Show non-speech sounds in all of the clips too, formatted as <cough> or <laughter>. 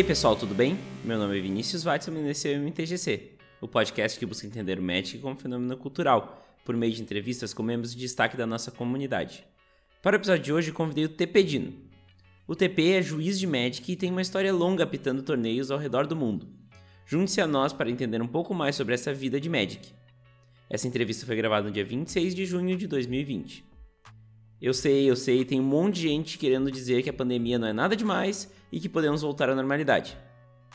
Aí pessoal, tudo bem? Meu nome é Vinícius Weitzman e esse é o MTGC, o podcast que busca entender o Magic como fenômeno cultural, por meio de entrevistas com membros de destaque da nossa comunidade. Para o episódio de hoje, convidei o TP Dino. O TP é juiz de Magic e tem uma história longa apitando torneios ao redor do mundo. Junte-se a nós para entender um pouco mais sobre essa vida de Magic. Essa entrevista foi gravada no dia 26 de junho de 2020. Eu sei, eu sei, tem um monte de gente querendo dizer que a pandemia não é nada demais e que podemos voltar à normalidade.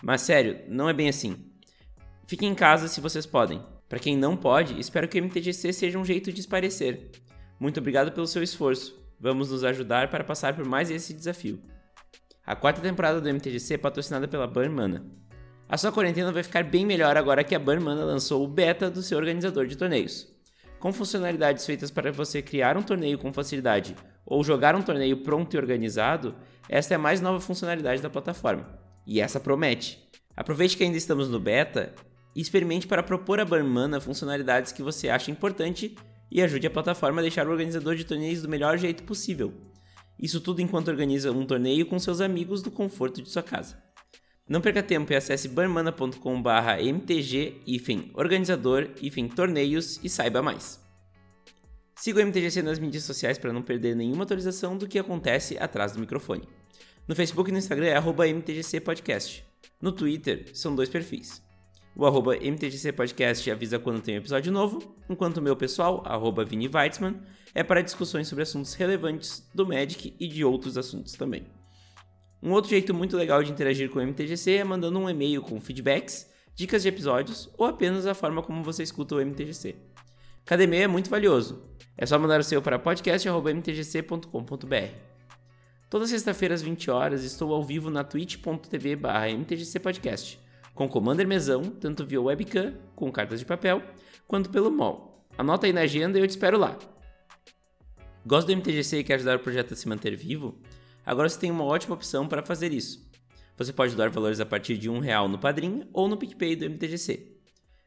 Mas sério, não é bem assim. Fiquem em casa se vocês podem. Para quem não pode, espero que o MTGC seja um jeito de esparecer. Muito obrigado pelo seu esforço. Vamos nos ajudar para passar por mais esse desafio. A quarta temporada do MTGC é patrocinada pela Burn Mana. A sua quarentena vai ficar bem melhor agora que a Burn Mana lançou o beta do seu organizador de torneios. Com funcionalidades feitas para você criar um torneio com facilidade ou jogar um torneio pronto e organizado, esta é a mais nova funcionalidade da plataforma. E essa promete. Aproveite que ainda estamos no beta e experimente para propor a Burn Mana funcionalidades que você acha importante e ajude a plataforma a deixar o organizador de torneios do melhor jeito possível. Isso tudo enquanto organiza um torneio com seus amigos do conforto de sua casa. Não perca tempo e acesse burnmana.com mtg organizador torneios e saiba mais. Siga o MTGC nas mídias sociais para não perder nenhuma atualização do que acontece atrás do microfone. No Facebook e no Instagram é MTGC Podcast. No Twitter são dois perfis. O arroba MTGC Podcast avisa quando tem um episódio novo, enquanto o meu pessoal, arroba Vini Weitzman, é para discussões sobre assuntos relevantes do Magic e de outros assuntos também. Um outro jeito muito legal de interagir com o MTGC é mandando um e-mail com feedbacks, dicas de episódios ou apenas a forma como você escuta o MTGC. E-mail é muito valioso. É só mandar o seu para podcast.mtgc.com.br. Toda sexta-feira às 20 horas estou ao vivo na twitch.tv mtgcpodcast, com Commander Mesão, tanto via webcam, com cartas de papel, quanto pelo mall. Anota aí na agenda e eu te espero lá. Gosta do MTGC e quer ajudar o projeto a se manter vivo? Agora você tem uma ótima opção para fazer isso. Você pode doar valores a partir de um real no Padrim ou no PicPay do MTGC.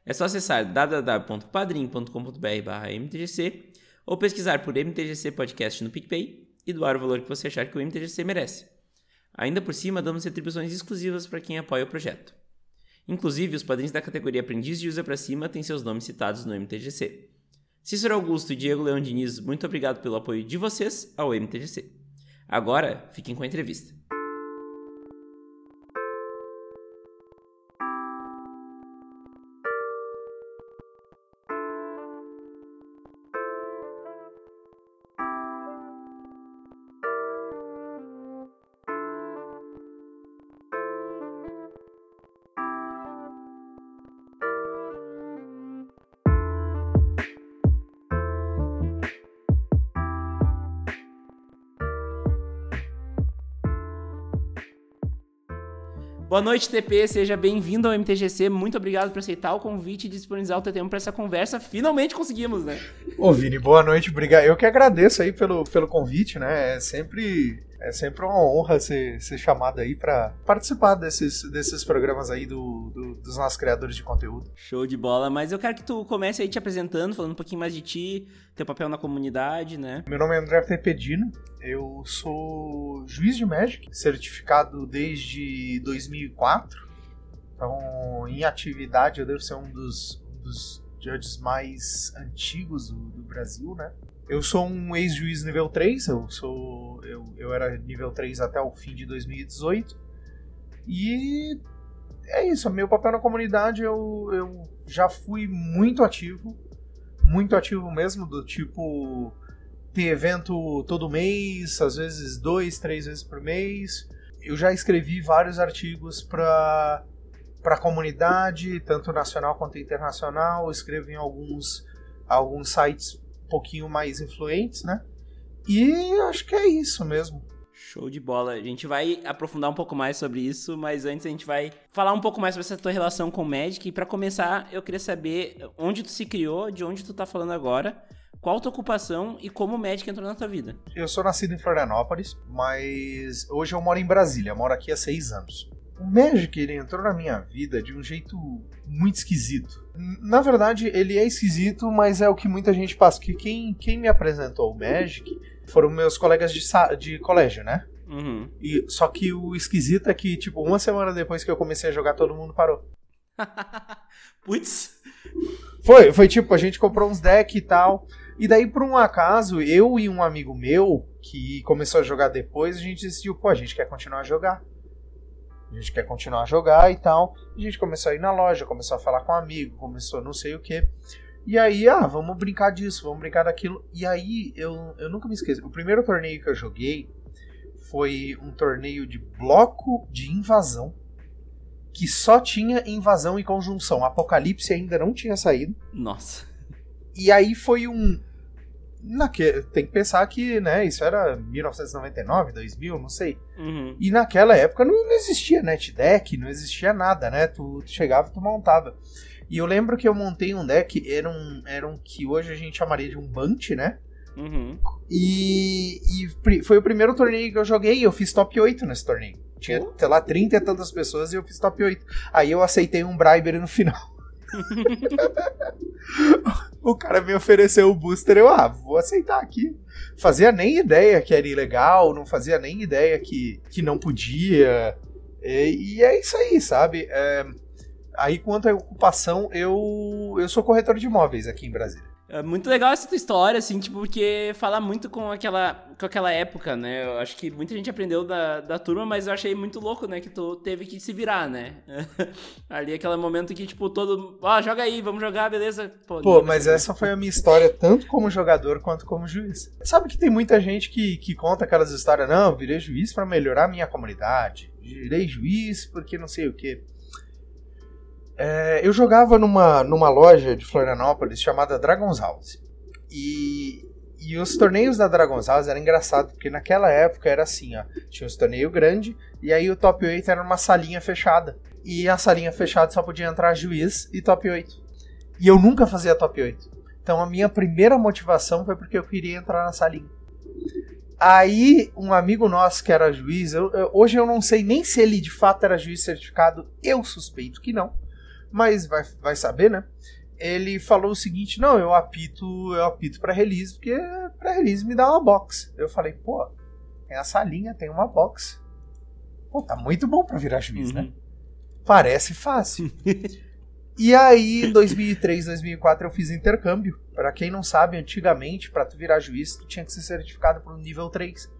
É só acessar www.padrim.com.br/mtgc ou pesquisar por MTGC Podcast no PicPay e doar o valor que você achar que o MTGC merece. Ainda por cima, damos retribuições exclusivas para quem apoia o projeto. Inclusive, os padrinhos da categoria Aprendiz de Usa para Cima têm seus nomes citados no MTGC. Cícero Augusto e Diego Leão Diniz, muito obrigado pelo apoio de vocês ao MTGC. Agora, fiquem com a entrevista. Boa noite, TP. Seja bem-vindo ao MTGC. Muito obrigado por aceitar o convite e disponibilizar o teu tempo para essa conversa. Finalmente conseguimos, né? Ô, Vini, boa noite. Obrigado. Eu que agradeço aí pelo, pelo convite, né? É sempre é sempre uma honra ser, ser chamado aí para participar desses, desses programas aí do, do, dos nossos criadores de conteúdo. Show de bola, mas eu quero que tu comece aí te apresentando, falando um pouquinho mais de ti, teu papel na comunidade, né? Meu nome é André Tepedino, eu sou juiz de Magic, certificado desde 2004. Então, em atividade, eu devo ser um dos, dos judges mais antigos do, do Brasil, né? Eu sou um ex-juiz nível 3, eu sou. Eu, eu era nível 3 até o fim de 2018. E é isso, meu papel na comunidade eu, eu já fui muito ativo, muito ativo mesmo, do tipo ter evento todo mês, às vezes dois, três vezes por mês. Eu já escrevi vários artigos para para a comunidade, tanto nacional quanto internacional. Escrevo em alguns alguns sites pouquinho mais influentes, né? E acho que é isso mesmo. Show de bola. A gente vai aprofundar um pouco mais sobre isso, mas antes a gente vai falar um pouco mais sobre essa tua relação com o Magic. E para começar, eu queria saber onde tu se criou, de onde tu tá falando agora, qual a tua ocupação e como o Magic entrou na tua vida. Eu sou nascido em Florianópolis, mas hoje eu moro em Brasília, moro aqui há seis anos. O Magic ele entrou na minha vida de um jeito muito esquisito. Na verdade, ele é esquisito, mas é o que muita gente passa. Que quem, quem me apresentou o Magic foram meus colegas de, de colégio, né? Uhum. E, só que o esquisito é que, tipo, uma semana depois que eu comecei a jogar, todo mundo parou. <laughs> Putz. Foi, foi tipo, a gente comprou uns decks e tal. E daí, por um acaso, eu e um amigo meu, que começou a jogar depois, a gente decidiu, pô, a gente quer continuar a jogar. A gente quer continuar a jogar e tal. A gente começou a ir na loja, começou a falar com um amigo, começou não sei o que. E aí, ah, vamos brincar disso, vamos brincar daquilo. E aí, eu, eu nunca me esqueço. O primeiro torneio que eu joguei foi um torneio de bloco de invasão que só tinha invasão e conjunção. Apocalipse ainda não tinha saído. Nossa. E aí foi um. Naque... Tem que pensar que, né, isso era 1999, 2000, não sei. Uhum. E naquela época não, não existia NetDeck, não existia nada, né? Tu, tu chegava e tu montava. E eu lembro que eu montei um deck, era um, era um que hoje a gente chamaria de um Bunt, né? Uhum. E, e foi o primeiro torneio que eu joguei e eu fiz top 8 nesse torneio. Tinha, sei lá, 30 e tantas pessoas e eu fiz top 8. Aí eu aceitei um Bribery no final. <laughs> o cara me ofereceu o booster, eu, ah, vou aceitar aqui. Fazia nem ideia que era ilegal, não fazia nem ideia que, que não podia. E, e é isso aí, sabe? É, aí, quanto à ocupação, eu, eu sou corretor de imóveis aqui em Brasília. É muito legal essa tua história, assim, tipo, porque fala muito com aquela, com aquela época, né? Eu acho que muita gente aprendeu da, da turma, mas eu achei muito louco, né? Que tu teve que se virar, né? <laughs> Ali aquele momento que, tipo, todo. Ó, joga aí, vamos jogar, beleza? Pô, Pô mas essa foi a minha história, tanto como jogador quanto como juiz. Sabe que tem muita gente que, que conta aquelas histórias, não, virei juiz para melhorar a minha comunidade. Virei juiz porque não sei o quê. É, eu jogava numa, numa loja de Florianópolis chamada Dragon's House. E, e os torneios da Dragon's House eram engraçados, porque naquela época era assim, ó. Tinha os torneios grandes, e aí o top 8 era uma salinha fechada. E a salinha fechada só podia entrar juiz e top 8. E eu nunca fazia top 8. Então a minha primeira motivação foi porque eu queria entrar na salinha. Aí, um amigo nosso que era juiz, eu, eu, hoje eu não sei nem se ele de fato era juiz certificado, eu suspeito que não mas vai, vai saber, né? Ele falou o seguinte: não, eu apito, eu apito para release, porque para release me dá uma box. Eu falei, pô, tem a salinha, tem uma box. Pô, tá muito bom para virar juiz, né? uhum. né? Parece fácil. <laughs> e aí, em 2003, 2004, eu fiz intercâmbio. Para quem não sabe, antigamente, para tu virar juiz, tu tinha que ser certificado pro nível 3.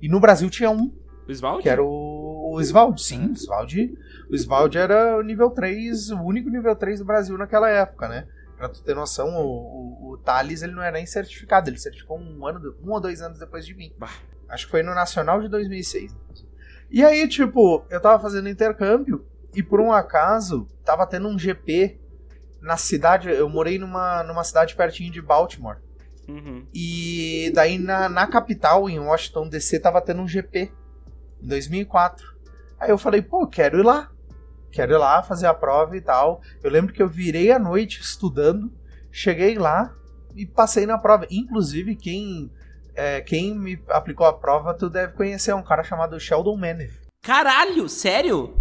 E no Brasil tinha um. O Svaldi? Que era o, o Svaldi, sim. O Svaldi, o Svaldi era o nível 3, o único nível 3 do Brasil naquela época, né? Pra tu ter noção, o, o, o Thales ele não era nem certificado, ele certificou um, ano, um ou dois anos depois de mim. Bah. Acho que foi no Nacional de 2006. E aí, tipo, eu tava fazendo intercâmbio e por um acaso tava tendo um GP na cidade. Eu morei numa, numa cidade pertinho de Baltimore. Uhum. E daí na, na capital, em Washington DC, tava tendo um GP em 2004. Aí eu falei, pô, quero ir lá. Quero ir lá fazer a prova e tal. Eu lembro que eu virei a noite estudando, cheguei lá e passei na prova. Inclusive, quem, é, quem me aplicou a prova, tu deve conhecer, é um cara chamado Sheldon Manner. Caralho, sério?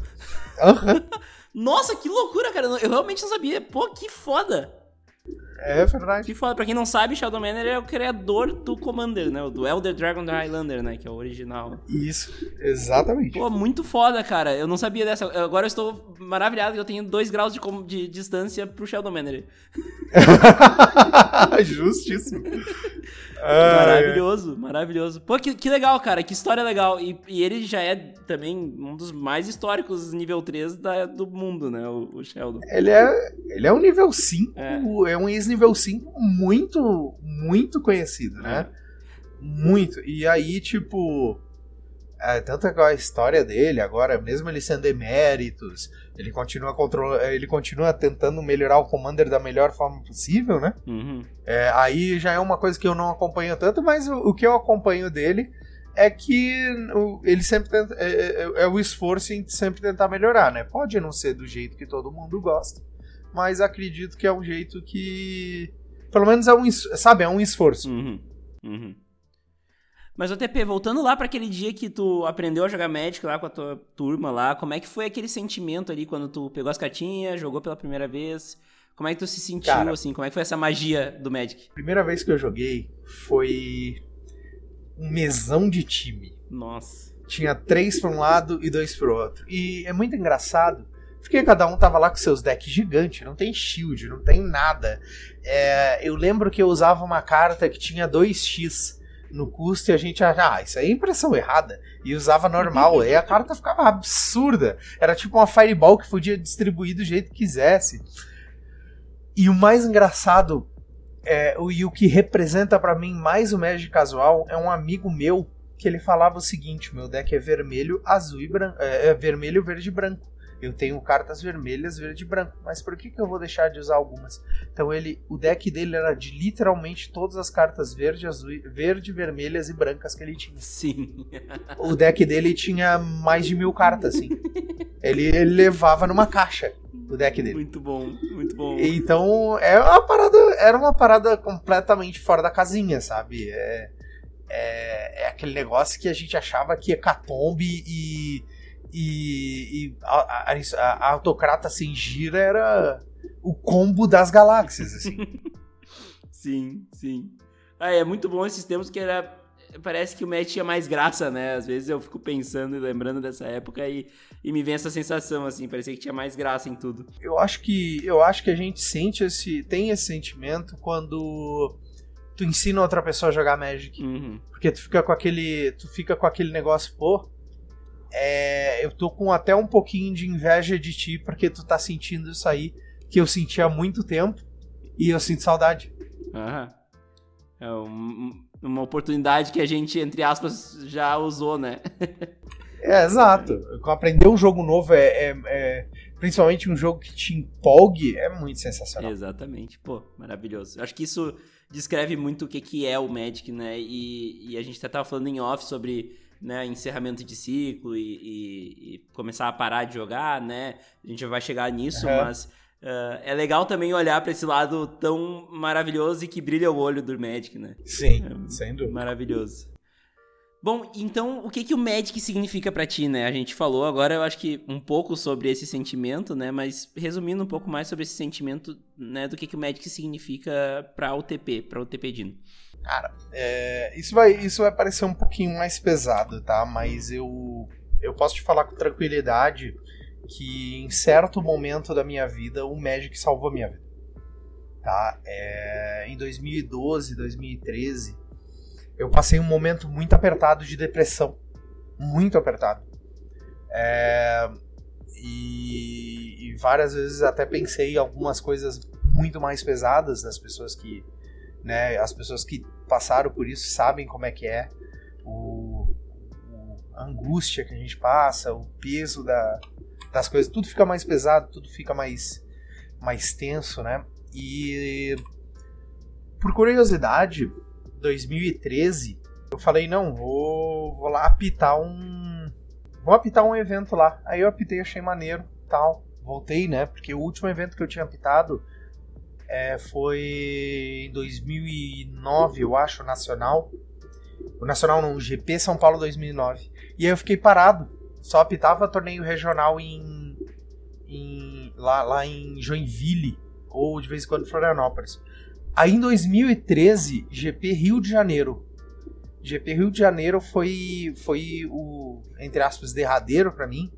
Uhum. <laughs> Nossa, que loucura, cara. Eu realmente não sabia. Pô, que foda. É verdade. Que foda. Pra quem não sabe, Shadow Manor é o criador do Commander, né? Do Elder Dragon da Highlander, né? Que é o original. Isso, exatamente. Pô, muito foda, cara. Eu não sabia dessa. Agora eu estou maravilhado que eu tenho dois graus de, de distância pro Shadow Manor. <laughs> Justíssimo. <laughs> maravilhoso, maravilhoso. Pô, que, que legal, cara. Que história legal. E, e, ele já é também um dos mais históricos nível 3 da, do mundo, né? O, o Sheldon. Ele é, ele é um nível 5. É, é um ex-nível 5 muito, muito conhecido, né? É. Muito. E aí, tipo. É, tanto a história dele agora, mesmo ele sendo eméritos, ele continua control... ele continua tentando melhorar o Commander da melhor forma possível, né? Uhum. É, aí já é uma coisa que eu não acompanho tanto, mas o, o que eu acompanho dele é que o, ele sempre tenta, é, é, é, o esforço em sempre tentar melhorar, né? Pode não ser do jeito que todo mundo gosta, mas acredito que é um jeito que pelo menos é um, sabe, é um esforço. Uhum. Uhum. Mas o TP, voltando lá para aquele dia que tu aprendeu a jogar Magic lá com a tua turma lá, como é que foi aquele sentimento ali quando tu pegou as cartinhas, jogou pela primeira vez? Como é que tu se sentiu Cara, assim? Como é que foi essa magia do Magic? Primeira vez que eu joguei foi um mesão de time. Nossa. Tinha três pra um lado e dois pro outro. E é muito engraçado, porque cada um tava lá com seus decks gigantes, não tem shield, não tem nada. É, eu lembro que eu usava uma carta que tinha 2x no custo e a gente achava, ah, isso aí é impressão errada. E usava normal. aí a carta ficava absurda. Era tipo uma Fireball que podia distribuir do jeito que quisesse. E o mais engraçado é, e o que representa para mim mais o Magic casual é um amigo meu que ele falava o seguinte: meu deck é vermelho, azul e branco, é, é vermelho, verde e branco. Eu tenho cartas vermelhas, verde e branco, mas por que, que eu vou deixar de usar algumas? Então ele, o deck dele era de literalmente todas as cartas verde, azul, verde, vermelhas e brancas que ele tinha. Sim. O deck dele tinha mais de mil cartas, assim. ele, ele levava numa caixa o deck dele. Muito bom, muito bom. Então, é uma parada, era uma parada completamente fora da casinha, sabe? É, é, é aquele negócio que a gente achava que hecatombe e, e, e a, a, a, autocrata sem gira era o combo das galáxias, assim. <laughs> sim, sim. Ah, é muito bom esses tempos que era parece que o match tinha mais graça, né? Às vezes eu fico pensando e lembrando dessa época e, e me vem essa sensação, assim, parecia que tinha mais graça em tudo. Eu acho que eu acho que a gente sente esse. tem esse sentimento quando tu ensina outra pessoa a jogar Magic. Uhum. Porque tu fica com aquele. Tu fica com aquele negócio, pô. É, eu tô com até um pouquinho de inveja de ti, porque tu tá sentindo isso aí que eu senti há muito tempo e eu sinto saudade. Aham. É um, uma oportunidade que a gente, entre aspas, já usou, né? é, exato. Aprender um jogo novo é, é, é, Principalmente um jogo que te empolgue, é muito sensacional. Exatamente. Pô, maravilhoso. Acho que isso descreve muito o que, que é o Magic, né? E, e a gente até tava falando em off sobre né, encerramento de ciclo e, e, e, começar a parar de jogar, né? A gente vai chegar nisso, uhum. mas Uh, é legal também olhar para esse lado tão maravilhoso e que brilha o olho do Magic, né? Sim, é, sem dúvida. Maravilhoso. Bom, então o que que o Magic significa para ti, né? A gente falou agora, eu acho que um pouco sobre esse sentimento, né? Mas resumindo um pouco mais sobre esse sentimento, né? Do que que o Magic significa para o TP, para o TP Dino. Cara, é, isso vai isso vai parecer um pouquinho mais pesado, tá? Mas eu eu posso te falar com tranquilidade que em certo momento da minha vida o Magic salvou a minha vida. Tá? É, em 2012, 2013, eu passei um momento muito apertado de depressão. Muito apertado. É, e, e, várias vezes até pensei algumas coisas muito mais pesadas das pessoas que. Né, as pessoas que passaram por isso sabem como é que é. O, o a angústia que a gente passa, o peso da, das coisas, tudo fica mais pesado, tudo fica mais, mais tenso, né? E por curiosidade, 2013, eu falei, não, vou, vou lá apitar um. Vou apitar um evento lá. Aí eu apitei, achei maneiro tal. Voltei, né? Porque o último evento que eu tinha apitado é, foi em 2009, eu acho, Nacional. O Nacional não, o GP São Paulo 2009. E aí eu fiquei parado só apitava torneio regional em, em lá, lá em Joinville ou de vez em quando Florianópolis. Aí em 2013, GP Rio de Janeiro. GP Rio de Janeiro foi foi o entre aspas derradeiro para mim,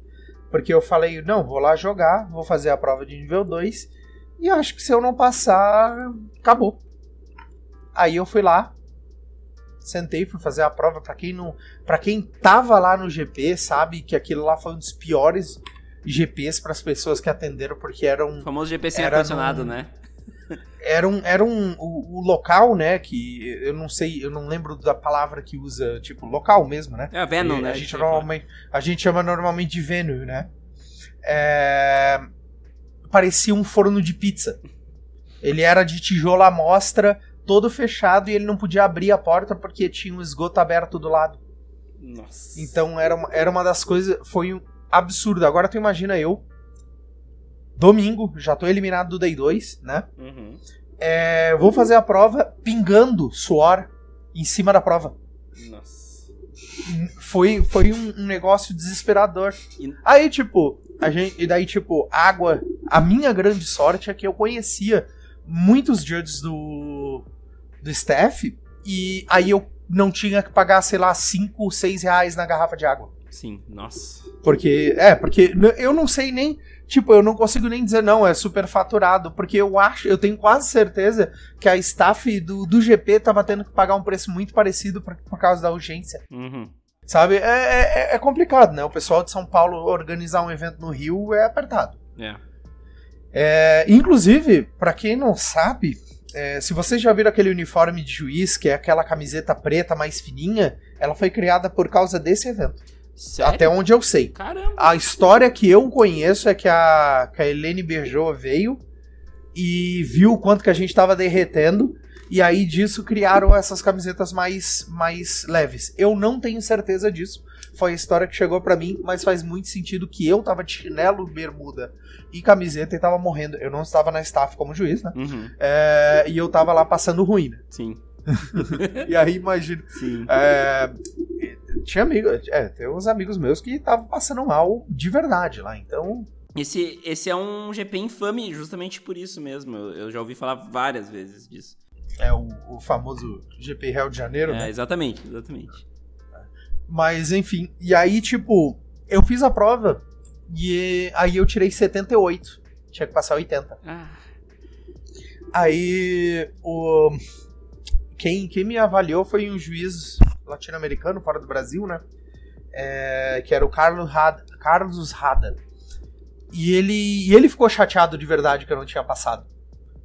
porque eu falei, não, vou lá jogar, vou fazer a prova de nível 2 e acho que se eu não passar, acabou. Aí eu fui lá, sentei, fui fazer a prova. Para quem não, para quem tava lá no GP, sabe que aquilo lá foi um dos piores GPs para as pessoas que atenderam, porque era um. O famoso GP sem ar-condicionado, né? <laughs> Era um, era um o, o, local, né? Que eu não sei, eu não lembro da palavra que usa, tipo, local mesmo, né? É a Venom, né? A gente, normalmente, a gente chama normalmente de Venue, né? É, parecia um forno de pizza. Ele era de tijolo à mostra, todo fechado e ele não podia abrir a porta porque tinha um esgoto aberto do lado. Nossa. Então era uma, era uma das coisas. Foi um absurdo. Agora tu imagina eu. Domingo, já tô eliminado do Day 2, né? Uhum. É, vou fazer a prova pingando suor em cima da prova. Nossa. Foi, foi um, um negócio desesperador. Aí, tipo, a gente. E daí, tipo, água. A minha grande sorte é que eu conhecia muitos judges do, do staff, e aí eu não tinha que pagar, sei lá, 5, 6 reais na garrafa de água. Sim, nossa. Porque, é, porque eu não sei nem, tipo, eu não consigo nem dizer não, é superfaturado, porque eu acho, eu tenho quase certeza que a staff do, do GP tava tendo que pagar um preço muito parecido por, por causa da urgência. Uhum. Sabe? É, é, é complicado, né? O pessoal de São Paulo organizar um evento no Rio é apertado. É. É, inclusive, pra quem não sabe, é, se vocês já viram aquele uniforme de juiz, que é aquela camiseta preta mais fininha, ela foi criada por causa desse evento. Sério? Até onde eu sei. Caramba. A história que eu conheço é que a, que a Helene Berjot veio e viu o quanto que a gente tava derretendo. E aí disso criaram essas camisetas mais, mais leves. Eu não tenho certeza disso. Foi a história que chegou pra mim, mas faz muito sentido que eu tava de chinelo, bermuda e camiseta e tava morrendo. Eu não estava na staff como juiz, né? Uhum. É, e eu tava lá passando ruim, né? Sim. <laughs> E aí imagina. Sim. É, tinha amigos, é, tem uns amigos meus que estavam passando mal de verdade lá, então. Esse, esse é um GP infame justamente por isso mesmo. Eu, eu já ouvi falar várias vezes disso. É o, o famoso GP Rio de Janeiro, É, né? exatamente, exatamente. Mas enfim, e aí, tipo, eu fiz a prova e aí eu tirei 78. Tinha que passar 80. Ah, Aí o. Quem, quem me avaliou foi um juiz latino-americano, fora do Brasil, né? É, que era o Carlos Rada. Carlos Rada. E ele, e ele ficou chateado de verdade que eu não tinha passado,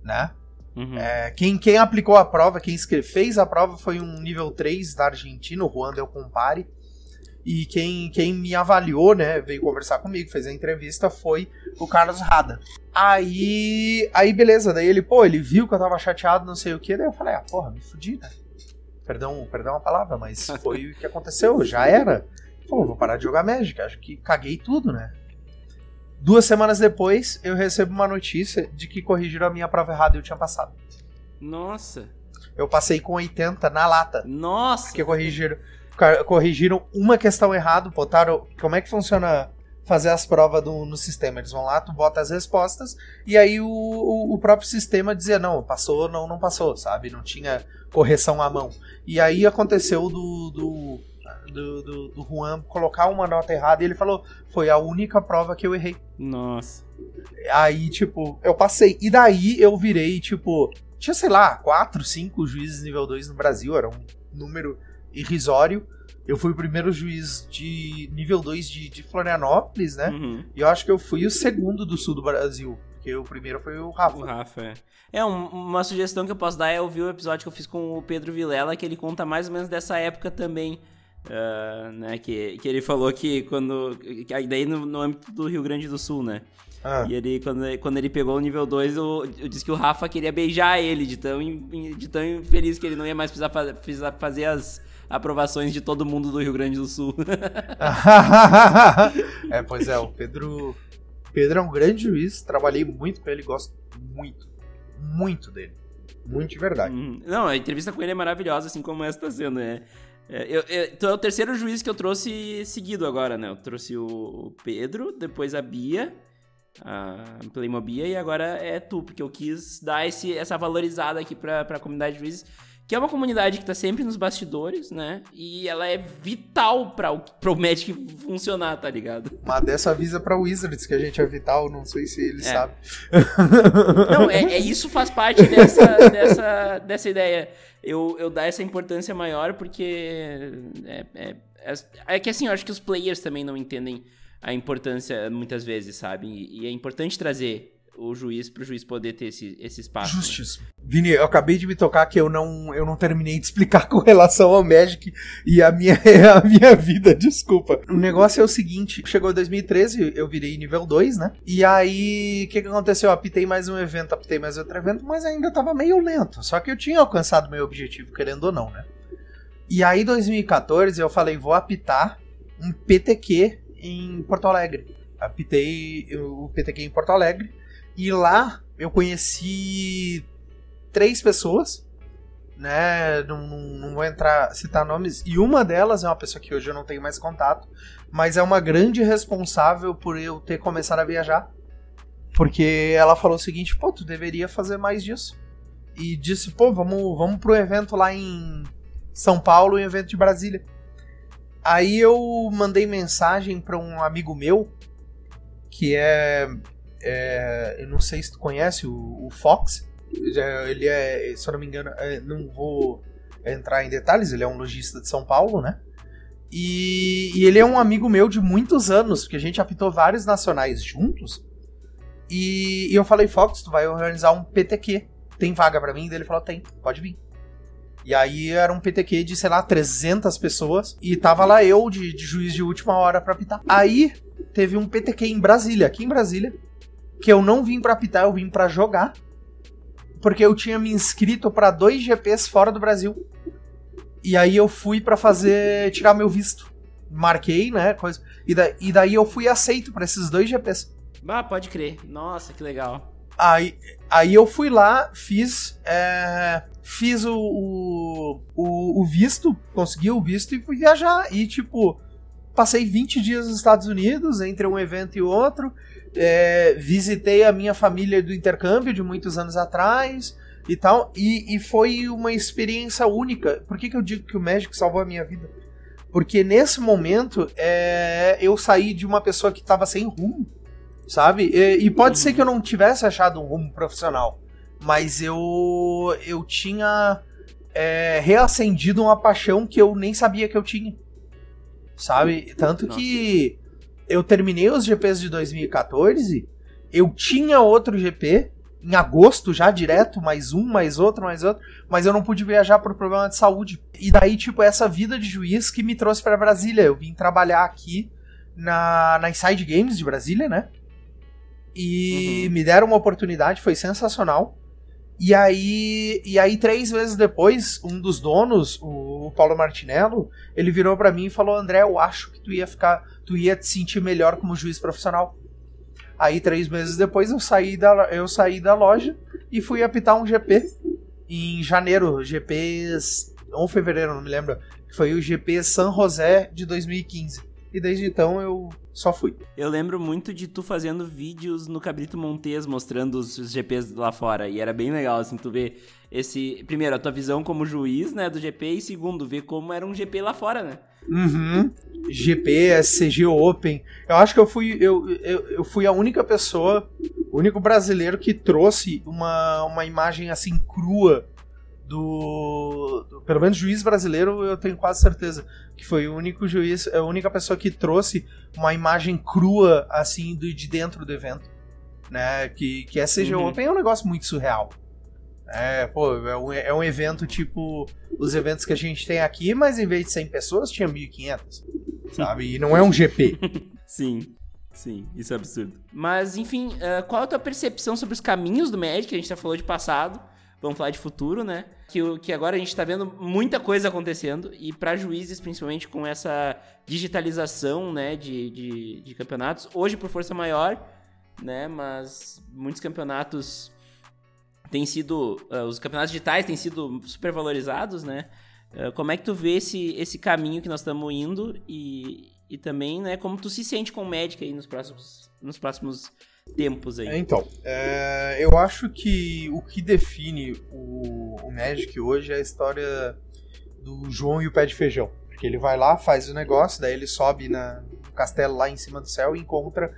né? Uhum. É, quem, quem aplicou a prova, quem fez a prova foi um nível 3 da Argentina, o Juan Del Compare. E quem, quem me avaliou, né, veio conversar comigo, fez a entrevista, foi o Carlos Rada. Aí, aí beleza, daí ele, pô, ele viu que eu tava chateado, não sei o que, daí eu falei, ah, porra, me fudi, né? Perdão, perdão a palavra, mas foi o que aconteceu, já era. Pô, vou parar de jogar Magic, acho que caguei tudo, né? Duas semanas depois, eu recebo uma notícia de que corrigiram a minha prova errada e eu tinha passado. Nossa. Eu passei com 80 na lata. Nossa. Porque corrigiram, corrigiram uma questão errada, botaram. Como é que funciona fazer as provas do- no sistema? Eles vão lá, tu bota as respostas, e aí o, o- o próprio sistema dizia, não, passou, não, não passou, sabe? Não tinha correção à mão. E aí aconteceu do. do do, do, do Juan colocar uma nota errada e ele falou: Foi a única prova que eu errei. Nossa. Aí, tipo, eu passei. E daí eu virei, tipo, tinha, sei lá, quatro, cinco juízes nível 2 no Brasil, era um número irrisório. Eu fui o primeiro juiz de nível 2 de, de Florianópolis, né? Uhum. E eu acho que eu fui o segundo do sul do Brasil. Porque o primeiro foi o Rafa. O Rafa, é. É, um- uma sugestão que eu posso dar é ouvir o episódio que eu fiz com o Pedro Vilela, que ele conta mais ou menos dessa época também. Ah, né, que, que ele falou que quando. Que aí daí no, no âmbito do Rio Grande do Sul, né? Ah, E ele, quando, quando ele pegou o nível 2, eu, eu disse que o Rafa queria beijar ele, de tão, de tão infeliz que ele não ia mais precisar, fa- precisar fazer as aprovações de todo mundo do Rio Grande do Sul. <laughs> é, pois é, o Pedro. Pedro é um grande juiz, trabalhei muito com ele, gosto muito, muito dele. Muito de verdade. Hum, Não, a entrevista com ele é maravilhosa, assim como essa tá sendo, né? É, eu, eu, tu é o terceiro juiz que eu trouxe seguido agora, né? Eu trouxe o Pedro, depois a Bia, a Playmobia, e agora é tu, porque eu quis dar esse, essa valorizada aqui pra, pra comunidade de juízes, que é uma comunidade que tá sempre nos bastidores, né? E ela é vital pra o, pro Magic funcionar, tá ligado? Mas dessa avisa pra Wizards que a gente é vital, não sei se ele É. sabe. Não, é, é isso faz parte dessa, <laughs> dessa, dessa ideia. Eu, eu dar essa importância maior porque é, é, é, é que assim, eu acho que os players também não entendem a importância muitas vezes, sabe? E é importante trazer o juiz pro juiz poder ter esse, esse espaço. né? Justíssimo. Vini, eu acabei de me tocar que eu não, eu não terminei de explicar <laughs> com relação ao Magic e a minha, <laughs> a minha vida, desculpa. O negócio é o seguinte, chegou 2013, eu virei nível 2, né? E aí, o que, que aconteceu? Eu apitei mais um evento, apitei mais outro evento, mas ainda tava meio lento. Só que eu tinha alcançado meu objetivo, querendo ou não, né? E aí, 2014, eu falei, vou apitar um PTQ em Porto Alegre. Apitei o PTQ em Porto Alegre. E lá eu conheci três pessoas, né? Não, não, não vou entrar citar nomes. E uma delas é uma pessoa que hoje eu não tenho mais contato, mas é uma grande responsável por eu ter começado a viajar. Porque ela falou o seguinte, pô, tu deveria fazer mais disso. E disse, pô, vamos, vamos pro evento lá em, São Paulo um evento de Brasília. Aí eu mandei mensagem para um amigo meu, que é, é, Eu não sei se tu conhece o, o Fox. Ele é, se eu não me engano, é, não vou entrar em detalhes, ele é um lojista de São Paulo, né? E, e, ele é um amigo meu de muitos anos, porque a gente apitou vários nacionais juntos. E, e eu falei, Fox, tu vai organizar um PTQ. Tem vaga para mim? E ele falou, tem, pode vir. E aí era um PTQ de, sei lá, 300 pessoas. E tava lá eu, de, de juiz de última hora pra apitar. Aí teve um PTQ em Brasília, aqui em Brasília. Que eu não vim pra apitar, eu vim pra jogar. Porque eu tinha me inscrito para dois GPs fora do Brasil. E aí eu fui para fazer. tirar meu visto. Marquei, né? Coisa. E, da, e daí eu fui aceito para esses dois GPs. Ah, pode crer. Nossa, que legal. Aí, aí eu fui lá, fiz. É, fiz o, o, o, visto, consegui o visto e fui viajar. E, tipo, passei 20 dias nos Estados Unidos, entre um evento e outro. É, visitei a minha família do intercâmbio de muitos anos atrás e tal. E, e foi uma experiência única. Por que, que eu digo que o Magic salvou a minha vida? Porque nesse momento é, eu saí de uma pessoa que estava sem rumo, sabe? E, e pode ser que eu não tivesse achado um rumo profissional mas eu eu tinha é, reacendido uma paixão que eu nem sabia que eu tinha. Sabe? Tanto Nossa. que eu terminei os GPs de 2014, eu tinha outro GP em agosto já direto, mais um, mais outro, mais outro, mas eu não pude viajar por problema de saúde. E daí, tipo, essa vida de juiz que me trouxe para Brasília. Eu vim trabalhar aqui na, na Inside Games de Brasília, né? E uhum. me deram uma oportunidade, foi sensacional. E aí, e aí três meses depois, um dos donos, o Paulo Martinello, ele virou para mim e falou: "André, eu acho que tu ia ficar, tu ia te sentir melhor como juiz profissional". Aí três meses depois eu saí da eu saí da loja e fui apitar um GP em janeiro, GP ou fevereiro, não me lembro, foi o GP San José de 2015. E desde então eu só fui. Eu lembro muito de tu fazendo vídeos no Cabrito Montes mostrando os GPs lá fora. E era bem legal, assim, tu ver esse. Primeiro, a tua visão como juiz, né, do GP, e segundo, ver como era um GP lá fora, né? Uhum. GP, SCG Open. Eu acho que eu fui. Eu, eu, eu fui a única pessoa, o único brasileiro que trouxe uma, uma imagem assim crua do, do, pelo menos juiz brasileiro eu tenho quase certeza que foi o único juiz a única pessoa que trouxe uma imagem crua assim do, de dentro do evento né que que a CG uhum. Open é um negócio muito surreal é, pô, é um, é um evento tipo os eventos que a gente tem aqui, mas em vez de 100 pessoas, tinha 1.500, sabe? E não é um GP. <laughs> Sim. Sim, isso é absurdo. Mas, enfim, uh, qual a tua percepção sobre os caminhos do Magic? A gente já falou de passado, vamos falar de futuro, né? Que, que agora a gente está vendo muita coisa acontecendo e para juízes, principalmente com essa digitalização, né, de, de, de, campeonatos, hoje por força maior, né? Mas muitos campeonatos têm sido, uh, os campeonatos digitais têm sido super valorizados, né? Uh, como é que tu vê esse, esse caminho que nós estamos indo e, e também, né, como tu se sente com o Magic aí nos próximos, nos próximos tempos aí. É, então, é, eu acho que o que define o, o Magic hoje é a história do João e o pé de feijão. Porque ele vai lá, faz o negócio, daí ele sobe na, no castelo lá em cima do céu e encontra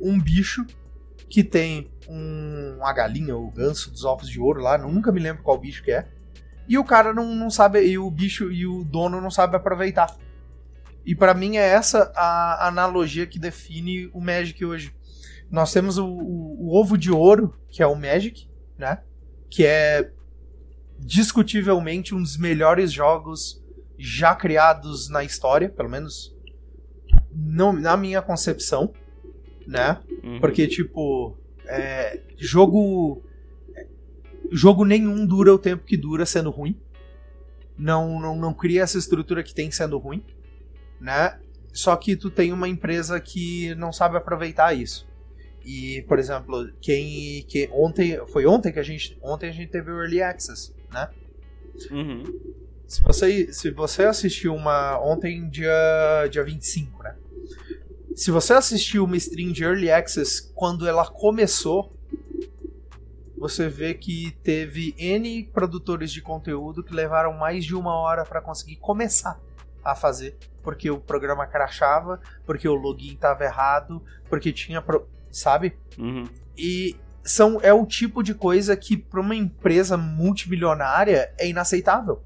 um bicho que tem um, uma galinha, o ganso dos ovos de ouro lá, nunca me lembro qual bicho que é. E o cara não, não sabe, e o bicho e o dono não sabe aproveitar. E para mim é essa a analogia que define o Magic hoje. Nós temos o, o, o, ovo de ouro, que é o Magic, né? Que é discutivelmente um dos melhores jogos já criados na história, pelo menos não, na minha concepção, né? Uhum. Porque, tipo, é, jogo. Jogo nenhum dura o tempo que dura sendo ruim. Não, não, não cria essa estrutura que tem sendo ruim, né? Só que tu tem uma empresa que não sabe aproveitar isso. E, por exemplo, quem, que ontem foi ontem que a gente ontem a gente teve o early access, né? Uhum. Se você se você assistiu uma ontem dia dia 25, né? Se você assistiu uma stream de early access quando ela começou, você vê que teve N produtores de conteúdo que levaram mais de uma hora para conseguir começar a fazer, porque o programa crachava, porque o login estava errado, porque tinha, pro... sabe? Uhum. E são é o tipo de coisa que para uma empresa multimilionária é inaceitável.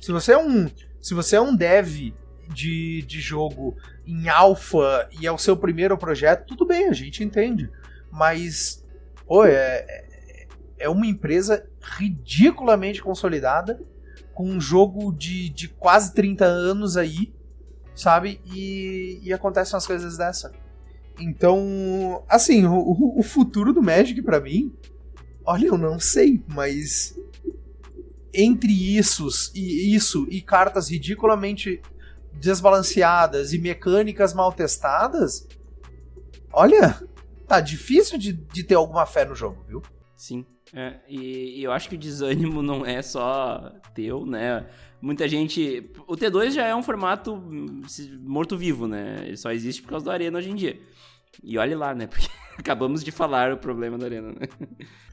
Se você é um, se você é um dev de, de jogo em alfa e é o seu primeiro projeto, tudo bem, a gente entende. Mas, pô, é, é uma empresa ridiculamente consolidada, com um jogo de, de quase 30 anos aí, sabe? E, e acontecem umas coisas dessa. Então, assim, o, o futuro do Magic para mim, olha, eu não sei, mas entre isso e isso e cartas ridiculamente desbalanceadas e mecânicas mal testadas, olha, tá difícil de, de ter alguma fé no jogo, viu? Sim. É, e, e, eu acho que o desânimo não é só teu, né? Muita gente. O T2 já é um formato hum, morto-vivo, né? Ele só existe por causa da Arena hoje em dia. E olhe lá, né? Porque <laughs> acabamos de falar o problema da Arena, né?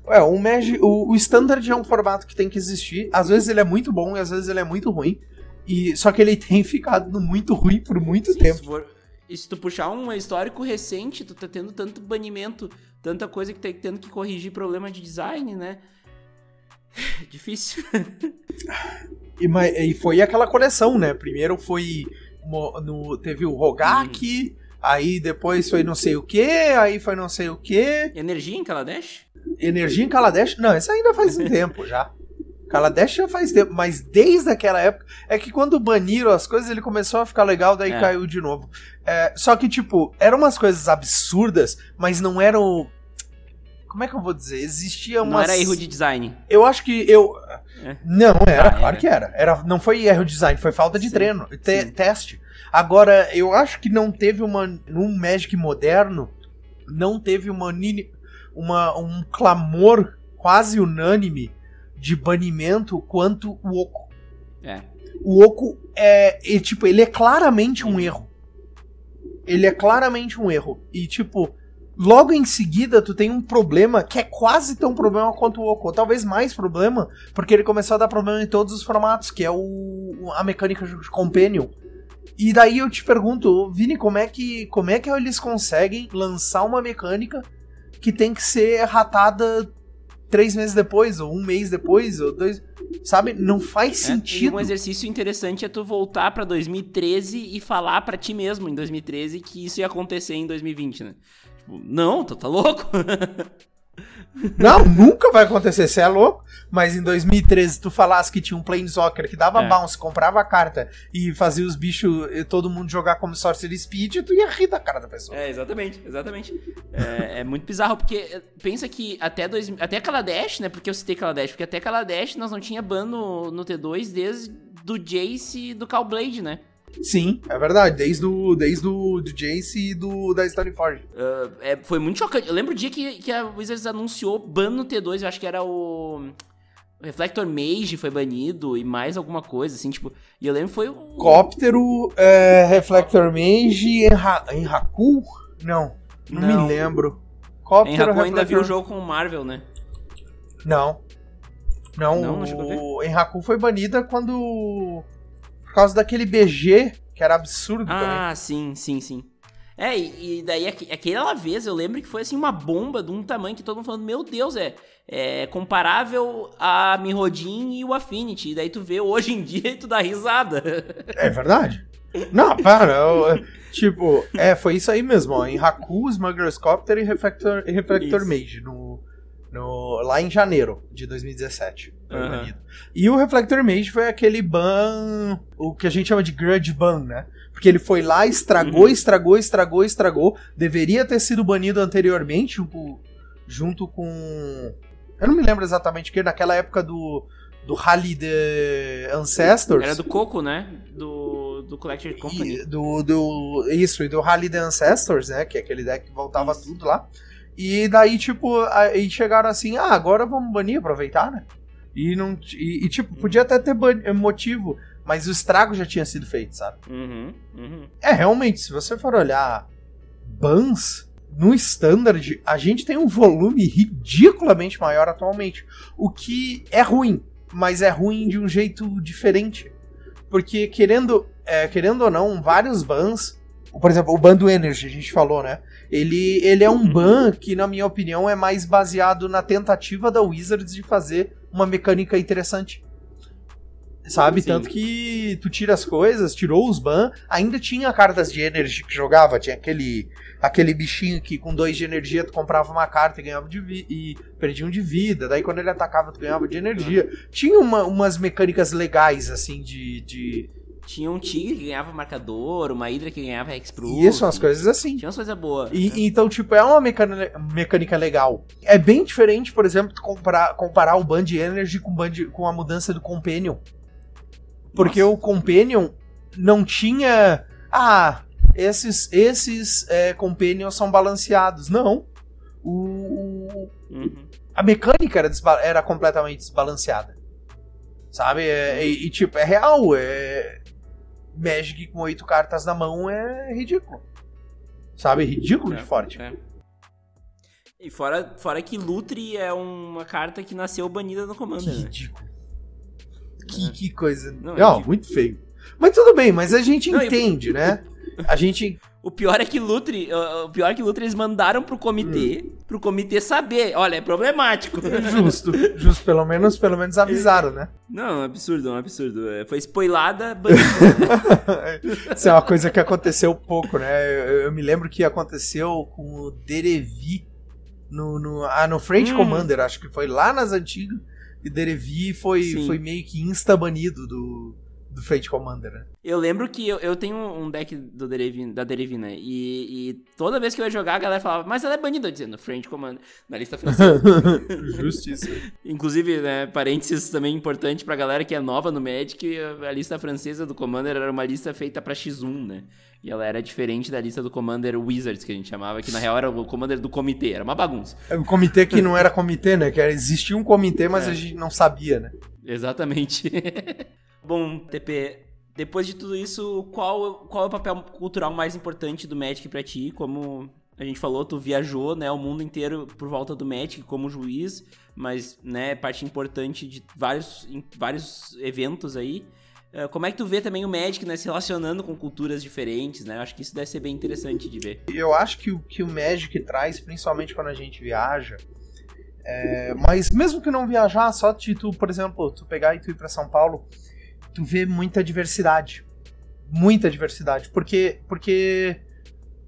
É, o, Magic, o, o Standard é um formato que tem que existir. Às vezes ele é muito bom e às vezes ele é muito ruim. E, só que ele tem <laughs> ficado muito ruim por muito Sim, tempo. Se for, e se tu puxar um histórico recente, tu tá tendo tanto banimento, tanta coisa que tá tendo que corrigir problema de design, né? <laughs> Difícil. e, e, foi aquela coleção, né? Primeiro foi. No, teve o Rogak, hum. Aí depois foi não sei o que, aí foi não sei o que. Energia em Kaladesh? Energia em Kaladesh? Não, isso ainda faz um <laughs> tempo já. Kaladesh já faz tempo, mas desde aquela época. É que quando baniram as coisas, ele começou a ficar legal, daí é. caiu de novo. É, só que, tipo, eram umas coisas absurdas, mas não eram. Como é que eu vou dizer? Existia umas. Não era erro de design. Eu acho que eu. É. Não, era, ah, claro era. que era. era. Não foi erro de design, foi falta de sim, treino, te, sim. teste. Agora, eu acho que não teve uma. Num Magic moderno, não teve uma, uma um clamor quase unânime de banimento quanto o Oco. É. O Oco é, é, tipo, ele é claramente um erro. Ele é claramente um erro. E tipo, logo em seguida tu tem um problema que é quase tão problema quanto o Oco, talvez mais problema, porque ele começou a dar problema em todos os formatos, que é o a mecânica de companion. E daí eu te pergunto, Vini, como é que como é que eles conseguem lançar uma mecânica que tem que ser ratada três meses depois, ou um mês depois, ou dois. Sabe? Não faz é, sentido. E um exercício interessante é tu voltar pra 2013 e falar para ti mesmo em 2013 que isso ia acontecer em 2020, né? Tipo, não, tu tá louco? <laughs> Não, nunca vai acontecer, você é louco. Mas em 2013, tu falasse que tinha um Planeswalker que dava é. bounce, comprava a carta e fazia os bichos, todo mundo jogar como Sorcerer Speed, tu ia rir da cara da pessoa. É, exatamente, exatamente. é, é, muito bizarro, porque eh, pensa que até, dois, até Kaladesh, né? Porque eu citei Kaladesh, porque até Kaladesh nós não tinha ban no, no T2 desde do Jace e do Callblade, né? Sim, é verdade. Desde o, desde o do Jace e do, da Stoneforge. Uh, é, foi muito chocante. Eu lembro o dia que, que a Wizards anunciou ban no T2, eu acho que era o... Reflector Mage foi banido e mais alguma coisa, assim, tipo. E eu lembro foi o. Cóptero, é, Reflector Mage, Enra, Enraku? Não, não, não, me lembro. Cóptero, Reflector... ainda viu o jogo com o Marvel, né? Não. Não, não, não o Enraku foi banida quando por causa daquele BG, que era absurdo ah, também. Ah, sim, sim, sim. É, e, daí aquela vez eu lembro que foi assim uma bomba de um tamanho que todo mundo falando, meu Deus, é, é comparável a Mirrodin e o Affinity. E daí tu vê hoje em dia e tu dá risada. É verdade. Não, para. Eu, tipo, é, foi isso aí mesmo, ó. Em Haku, Smuggler's Copter e Reflector, e Mage no, no, lá em janeiro de 2017. Uhum. E o Reflector Mage foi aquele ban, o que a gente chama de grudge ban, né? Porque ele foi lá, estragou, uhum. estragou, estragou, estragou. Deveria ter sido banido anteriormente, junto, junto com. Eu não me lembro exatamente que naquela época do do Rally the Ancestors. Era do Coco, né? Do, do Collector Company. E, do, do, isso, e do Rally the Ancestors, né? Que é aquele deck que voltava isso. tudo lá. E daí, tipo, aí chegaram assim, ah, agora vamos banir, aproveitar, né? E não. E, e tipo, podia até ter motivo, mas o estrago já tinha sido feito, sabe? Uhum, uhum. É, realmente, se você for olhar bans, no standard, a gente tem um volume ridiculamente maior atualmente. O que é ruim, mas é ruim de um jeito diferente. Porque, querendo, é, querendo ou não, vários bans. Por exemplo, o ban do Energy, a gente falou, né? Ele, ele é um uhum. ban que, na minha opinião, é mais baseado na tentativa da Wizards de fazer uma mecânica interessante. Sabe? Sim. Tanto que tu tira as coisas, tirou os ban, ainda tinha cartas de energy que jogava, tinha aquele aquele bichinho que com dois de energia tu comprava uma carta e ganhava de e perdia um de vida, daí quando ele atacava tu ganhava de energia. Tinha uma, umas mecânicas legais assim de, de tinha um tigre que ganhava marcador, uma hidra que ganhava hexproof. Isso, umas coisas assim. Tinha umas coisas boas. E, né? Então, tipo, é uma mecânica, legal. É bem diferente, por exemplo, comparar, comparar o Band Energy com, Band, com a mudança do Companion. Porque Nossa. o Companion não tinha. Ah, esses, esses é, Companions são balanceados. Não. O, uhum. A mecânica era, era completamente desbalanceada. Sabe? É, e, e, tipo, é real. É... Magic com oito cartas na mão é ridículo. Sabe? Ridículo é, de forte. É. E fora, fora que Lutri é uma carta que nasceu banida no Commander. Que né? ridículo. Né? Que, que coisa. Não, não muito feio. Mas tudo bem, mas a gente não, entende, né? A gente. O pior é que Lutri, o pior é que Lutri eles mandaram pro comitê, hum. pro comitê saber, olha, é problemático. <laughs> Justo, justo, pelo menos, pelo menos avisaram, né? Não, é absurdo, é um absurdo. É, foi spoilada, <laughs> Isso é uma coisa que aconteceu pouco, né? Eu, eu me lembro que aconteceu com o Derevi no, no, ah, no French hum. Commander, acho que foi lá nas antigas. E Derevi foi, foi meio que insta-banido do, do Fate Commander, né? Eu lembro que eu, eu tenho um deck do Derevi, da Derevina né? e, e, toda vez que eu ia jogar, a galera falava, mas ela é banida, dizendo French Commander, na lista francesa. <laughs> Justiça. Inclusive, né, parênteses também importante pra galera que é nova no Magic, a lista francesa do Commander era uma lista feita pra X1, né? E ela era diferente da lista do Commander Wizards, que a gente chamava, que na real era o Commander do comitê, era uma bagunça. É um comitê que não era comitê, né? Que era, existia um comitê, mas é. a gente não sabia, né? Exatamente. <laughs> Bom, TP, depois de tudo isso, qual, qual é o papel cultural mais importante do Magic para ti? Como a gente falou, tu viajou, né, o mundo inteiro por volta do Magic como juiz, mas, né, parte importante de vários, vários eventos aí. Eh, como é que tu vê também o Magic né, se relacionando com culturas diferentes, né? Eu acho que isso deve ser bem interessante de ver. Eu acho que o que o Magic traz, principalmente quando a gente viaja, é... mas mesmo que não viajar, só de tu, por exemplo, tu pegar e tu ir para São Paulo, tu vê muita diversidade. Muita diversidade. Porque, porque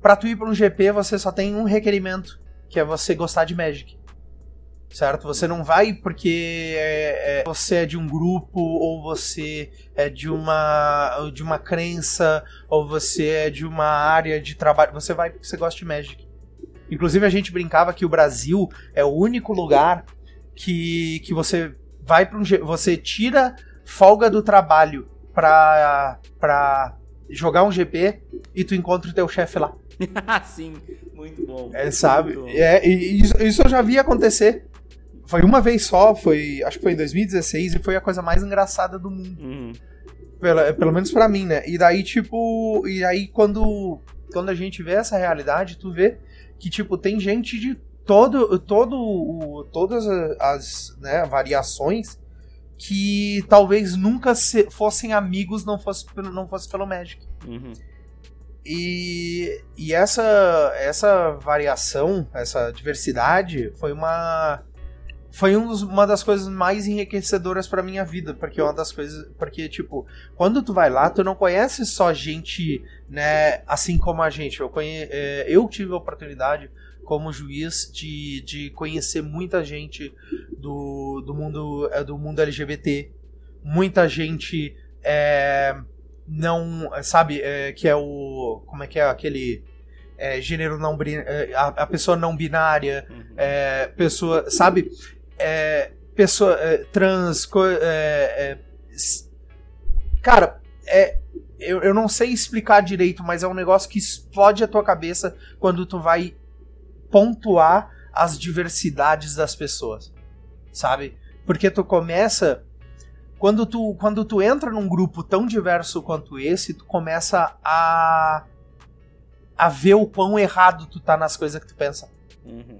para tu ir para um GP, você só tem um requerimento, que é você gostar de Magic certo? Você não vai porque é, é, você é de um grupo ou você é de uma de uma crença ou você é de uma área de trabalho. Você vai porque você gosta de Magic. Inclusive a gente brincava que o Brasil é o único lugar que, que você vai para um você tira folga do trabalho para para jogar um GP e tu encontra o teu chefe lá. <laughs> Sim, muito bom. É, sabe? Bom. É, isso, isso eu já vi acontecer foi uma vez só, foi. Acho que foi em 2016 e foi a coisa mais engraçada do mundo. Uhum. Pelo, pelo menos para mim, né? E daí, tipo. E aí, quando, quando a gente vê essa realidade, tu vê que, tipo, tem gente de todo, todo o, todas as né, variações que talvez nunca se, fossem amigos não fosse, não fosse pelo Magic. Uhum. E, e essa, essa variação, essa diversidade foi uma foi um dos, uma das coisas mais enriquecedoras para minha vida, porque é uma das coisas, porque tipo, quando tu vai lá, tu não conhece só gente, né, assim como a gente. Eu conhe, é, eu tive a oportunidade como juiz de, de conhecer muita gente do, do mundo é, do mundo LGBT, muita gente é, não sabe é, que é o como é que é aquele é, gênero não é, a, a, pessoa não binária, uhum. é, pessoa, sabe? pessoa trans, é cara, é, eu, eu não sei explicar direito, mas é um negócio que explode a tua cabeça quando tu vai pontuar as diversidades das pessoas, sabe? Porque tu começa quando tu quando tu entra num grupo tão diverso quanto esse, tu começa a a ver o quão errado tu tá nas coisas que tu pensa. Uhum.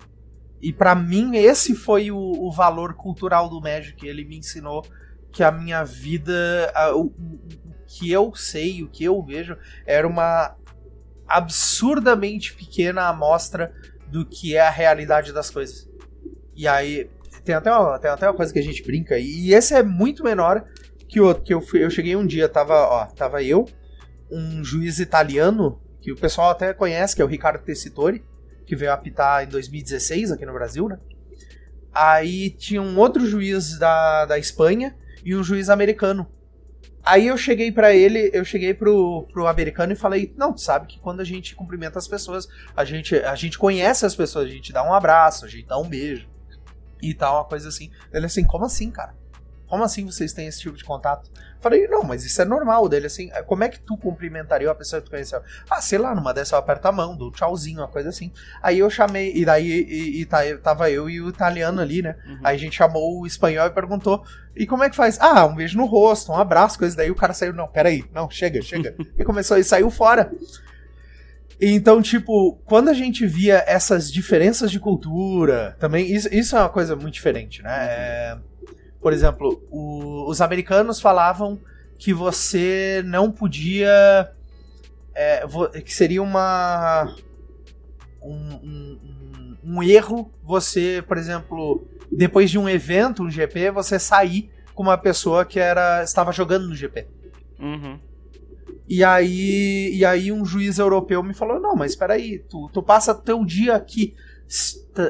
E pra mim, esse foi o, o valor cultural do Magic. Ele me ensinou que a minha vida, a- o- o que eu sei, o que eu vejo, era uma absurdamente pequena amostra do que é a realidade das coisas. E aí, tem até uma, tem até uma coisa que a gente brinca, e esse é muito menor que o outro, que eu, fui, eu cheguei um dia, tava, ó, tava eu, um juiz italiano, que o pessoal até conhece, que é o Ricardo Tessitori, que veio apitar em 2016 aqui no Brasil, né? Aí tinha um outro juiz da, da Espanha e um juiz americano. Aí eu cheguei pra ele, eu cheguei pro, pro americano e falei: Não, tu sabe que quando a gente cumprimenta as pessoas, a gente, a gente conhece as pessoas, a gente dá um abraço, a gente dá um beijo e tal, uma coisa assim. Ele assim: Como assim, cara? Como assim vocês têm esse tipo de contato? Falei, não, mas isso é normal dele, assim, como é que tu cumprimentaria uma pessoa que tu conheceu? Ah, sei lá, numa dessa eu aperto a mão, dou tchauzinho, uma coisa assim. Aí eu chamei, e daí e, e tá- tava eu e o italiano ali, né? Uhum. Aí a gente chamou o espanhol e perguntou, e como é que faz? Ah, um beijo no rosto, um abraço, coisa. Daí o cara saiu, não, peraí, não, chega, chega. <laughs> e começou, e saiu fora. Então, tipo, quando a gente via essas diferenças de cultura, também, isso, isso é uma coisa muito diferente, né? É, por exemplo, o- os americanos falavam que você não podia. é, que seria uma. Um, um- um- erro você, por exemplo, depois de um evento, um GP, você sair com uma pessoa que era estava jogando no GP. Uhum. E aí, e aí um juiz europeu me falou: não, mas espera aí, tu, tu passa teu dia aqui,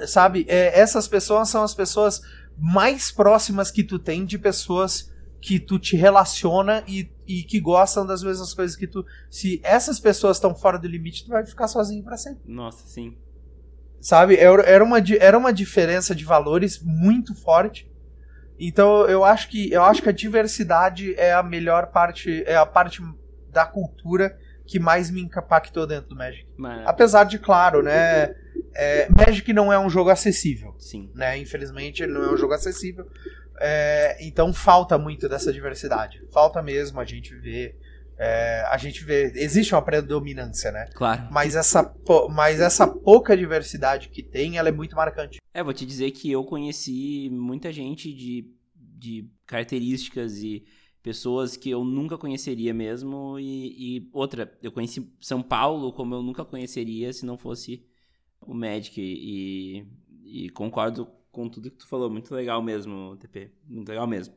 sabe? É, essas pessoas são as pessoas mais próximas que tu tem de pessoas que tu te relaciona e, e que gostam das mesmas coisas que tu. Se essas pessoas estão fora do limite, tu vai ficar sozinho pra sempre. Nossa, sim. Sabe? Era era uma, era uma diferença de valores muito forte. Então eu acho que eu acho que a diversidade é a melhor parte, é a parte da cultura que mais me impactou dentro do Magic. Mas, Apesar de, claro, né? é, Magic não é um jogo acessível, sim. né? Infelizmente ele não é um jogo acessível. É, então falta muito dessa diversidade. Falta mesmo a gente ver. é, a gente vê. Existe uma predominância, né? Claro. Mas essa, mas essa pouca diversidade que tem, ela é muito marcante. É, vou te dizer que eu conheci muita gente de, de características e pessoas que eu nunca conheceria mesmo. E, e outra, eu conheci São Paulo como eu nunca conheceria se não fosse o Magic. E, e concordo com tudo que tu falou. Muito legal mesmo, TP. Muito legal mesmo.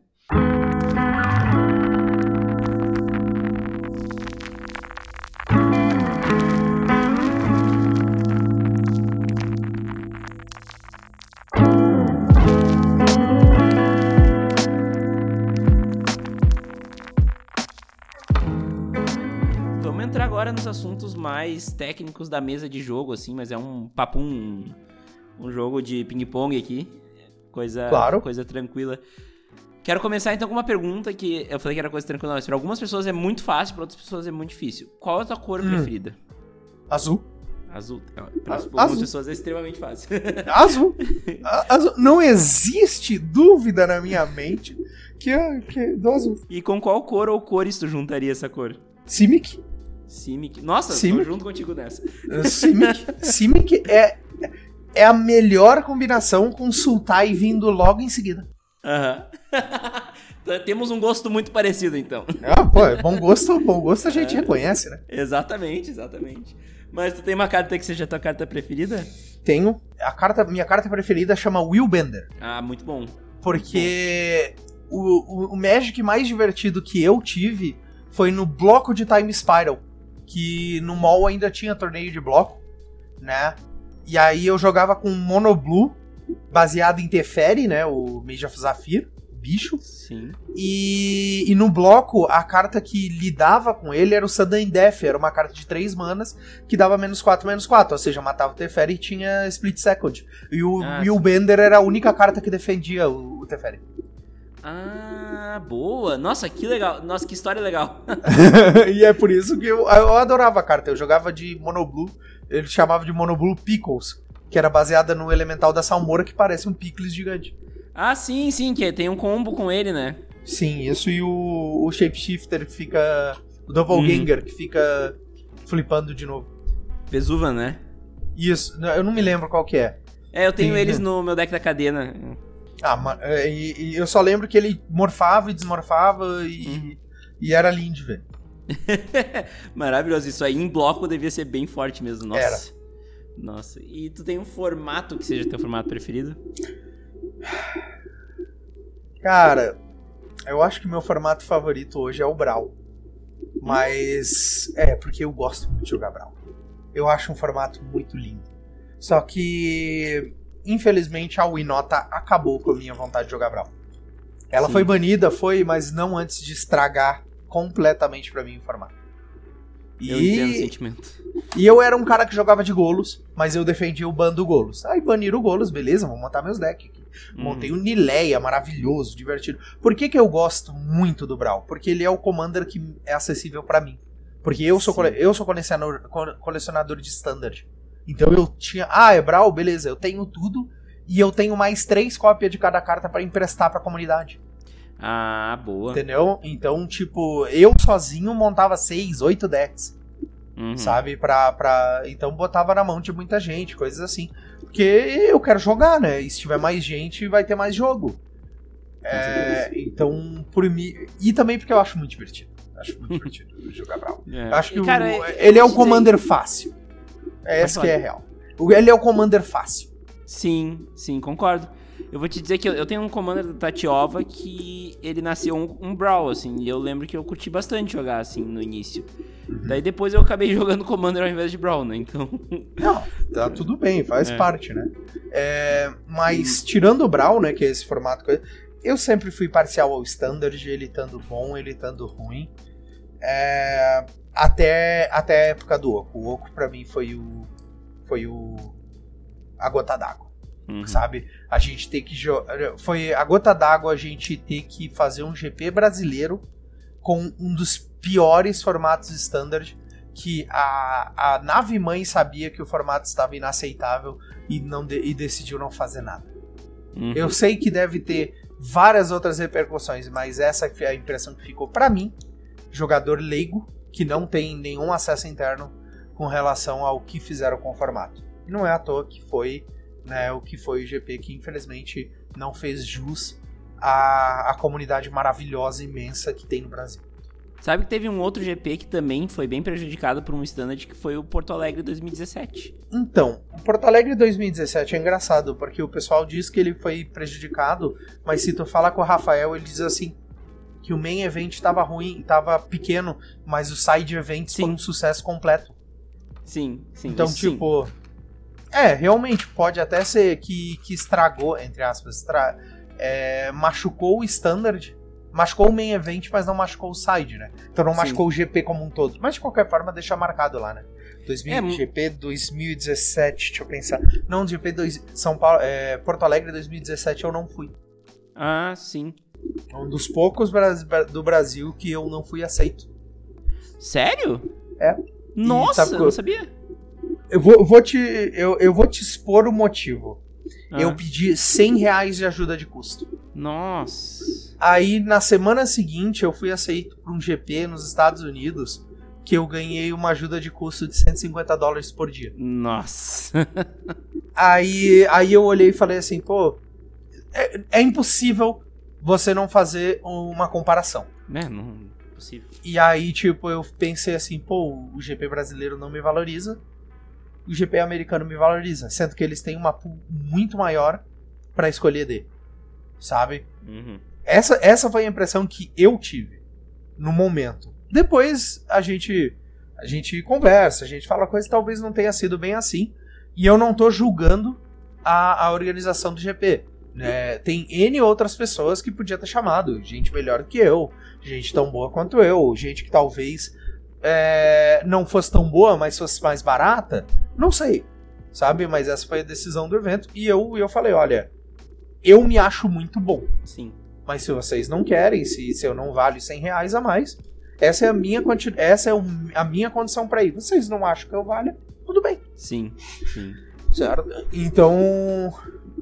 Nos assuntos mais técnicos da mesa de jogo, assim, mas é um papo, um, um jogo de ping-pong aqui. Coisa, Claro. coisa tranquila. Quero começar então com uma pergunta que eu falei que era coisa tranquila, mas para algumas pessoas é muito fácil, para outras pessoas é muito difícil. Qual é a tua cor Hum. preferida? Azul. Azul. Para algumas pessoas é extremamente fácil. <laughs> Azul. Azul. Não existe dúvida na minha mente que é, que é do azul. e com qual cor ou cores tu juntaria essa cor? Simic. Simic. Nossa, tô Simic. junto contigo nessa. Simic. Simic é, é a melhor combinação com Sultai vindo logo em seguida. Aham. <laughs> Então, Temos um gosto muito parecido, então. Ah, pô, é bom gosto, bom gosto a gente reconhece, né? Exatamente, exatamente. Mas tu tem uma carta que seja a tua carta preferida? Tenho. A carta, minha carta preferida chama Will Bender. Ah, muito bom. Porque o, o, o Magic mais divertido que eu tive foi no bloco de Time Spiral. Que no mall ainda tinha torneio de bloco, né? E aí eu jogava com Mono Blue, baseado em Teferi, né? O Mage of Zafir, o bicho. Sim. E, e no bloco, a carta que lidava com ele era o Sudden Death, era uma carta de 3 manas que dava menos 4, menos 4, ou seja, matava o Teferi e tinha Split Second. E o Ah, Will sim. Bender era a única carta que defendia o, o Teferi. Ah, boa. Nossa, que legal. Nossa, que história legal. <laughs> e é por isso que eu, eu adorava a carta. Eu jogava de Monoblue, ele chamava de Monoblue Pickles, que era baseada no elemental da Salmoura, que parece um Pickles gigante. ah, sim, sim, que tem um combo com ele, né? Sim, isso e o, o Shapeshifter que fica. O Doppelganger que fica flipando de novo. Pesuva, né? Isso, eu não me lembro qual que é. É, eu tenho Tem... eles no meu deck da cadena. Ah, é, e, e, eu só lembro que ele morfava e desmorfava e, uhum. e era lindo de ver. <laughs> Maravilhoso. Isso aí em bloco devia ser bem forte mesmo. Nossa. Era. Nossa. E tu tem um formato que seja teu formato preferido? Cara, eu acho que meu formato favorito hoje é o Brawl. Mas. É, porque eu gosto muito de jogar Brawl. Eu acho um formato muito lindo. Só que. Infelizmente a Winota acabou com a minha vontade de jogar Brawl. Ela Sim. foi banida, foi, mas não antes de estragar completamente para mim o formato. Eu e... entendo o sentimento. E eu era um cara que jogava de golos, mas eu defendia o bando golos. Aí baniram o golos, beleza, vou montar meus decks aqui. Uhum. Montei o Nileia, maravilhoso, divertido. Por que, que eu gosto muito do Brawl? Porque ele é o commander que é acessível para mim. Porque eu sou, eu sou colecionador, colecionador de standard. Então eu tinha. Ah, é Brawl? Beleza, eu tenho tudo. E eu tenho mais três cópias de cada carta para emprestar pra comunidade. Ah, boa. Entendeu? Então, tipo, eu sozinho montava seis, oito decks. Uhum. Sabe? Pra, pra. Então botava na mão de muita gente, coisas assim. Porque eu quero jogar, né? E se tiver mais gente, vai ter mais jogo. É, então, por mim. E também porque eu acho muito divertido. Acho muito <laughs> divertido jogar Brawl. É. Acho que e, cara, o, ele é o commander dizer... fácil. É esse que é real. Ele é o commander fácil. Sim, sim, concordo. Eu vou te dizer que eu, eu tenho um commander da Tatiova que ele nasceu um, um Brawl, assim, e eu lembro que eu curti bastante jogar, assim, no início. Uhum. Daí depois eu acabei <laughs> jogando Commander ao invés de Brawl, né? Então. Não, tá tudo bem, faz é. parte, né? É, mas tirando o Brawl, né? Que é esse formato. Eu sempre fui parcial ao Standard, ele estando bom, ele estando ruim. É, até, até a época do Oco. O Oco pra mim foi o. Foi o. A gota d'água. Uhum. Sabe? A gente tem que. Foi a gota d'água a gente ter que fazer um GP brasileiro com um dos piores formatos standard que a, a nave mãe sabia que o formato estava inaceitável e, não de, e decidiu não fazer nada. Uhum. Eu sei que deve ter várias outras repercussões, mas essa é a impressão que ficou para mim, jogador leigo, que não tem nenhum acesso interno com relação ao que fizeram com o formato. E não é à toa que foi né, o que foi o GP que infelizmente não fez jus à, à comunidade maravilhosa, imensa que tem no Brasil. Sabe que teve um outro GP que também foi bem prejudicado por um standard que foi o Porto Alegre 2017. Então, o Porto Alegre 2017 é engraçado, porque o pessoal diz que ele foi prejudicado, mas se tu falar com o Rafael, ele diz assim que o main event estava ruim, estava pequeno, mas o side events sim. foi um sucesso completo. Sim, sim. Então, tipo, sim. é, realmente pode até ser que, que estragou, entre aspas, estra, é, machucou o standard, machucou o main event, mas não machucou o side, né? Então não Sim. machucou o GP como um todo. Mas de qualquer forma, deixa marcado lá, né? 2000, é, GP 2017, deixa eu pensar. Não, GP 2, São Paulo, é, Porto Alegre 2017 eu não fui. Ah, sim. Um dos poucos do Brasil que eu não fui aceito. Sério? É. Nossa, eu não sabia. Eu vou, vou te, eu, eu vou te expor o motivo. Ah. Eu pedi 100 reais de ajuda de custo. Nossa. Aí na semana seguinte eu fui aceito para um GP nos Estados Unidos que eu ganhei uma ajuda de custo de 150 dólares por dia. Nossa. <laughs> aí, aí eu olhei e falei assim, pô, é, é impossível você não fazer uma comparação. É, não é possível. E aí, tipo, eu pensei assim, pô, o GP brasileiro não me valoriza, o GP americano me valoriza, sendo que eles têm uma pool muito maior para escolher de sabe? Uhum. Essa, essa foi a impressão que eu tive no momento. Depois a gente a gente conversa, a gente fala coisa que talvez não tenha sido bem assim. E eu não tô julgando a, a organização do GP. Né? Tem N outras pessoas que podia ter chamado. Gente melhor que eu, gente tão boa quanto eu, gente que talvez é, não fosse tão boa, mas fosse mais barata. Não sei, sabe? Mas essa foi a decisão do evento. E eu, eu falei: olha, eu me acho muito bom. Sim. Mas se vocês não querem, se, se eu não valho 100 reais a mais, essa é a minha, essa é a minha condição para ir. Vocês não acham que eu valha? Tudo bem. Sim, sim. Certo. Então,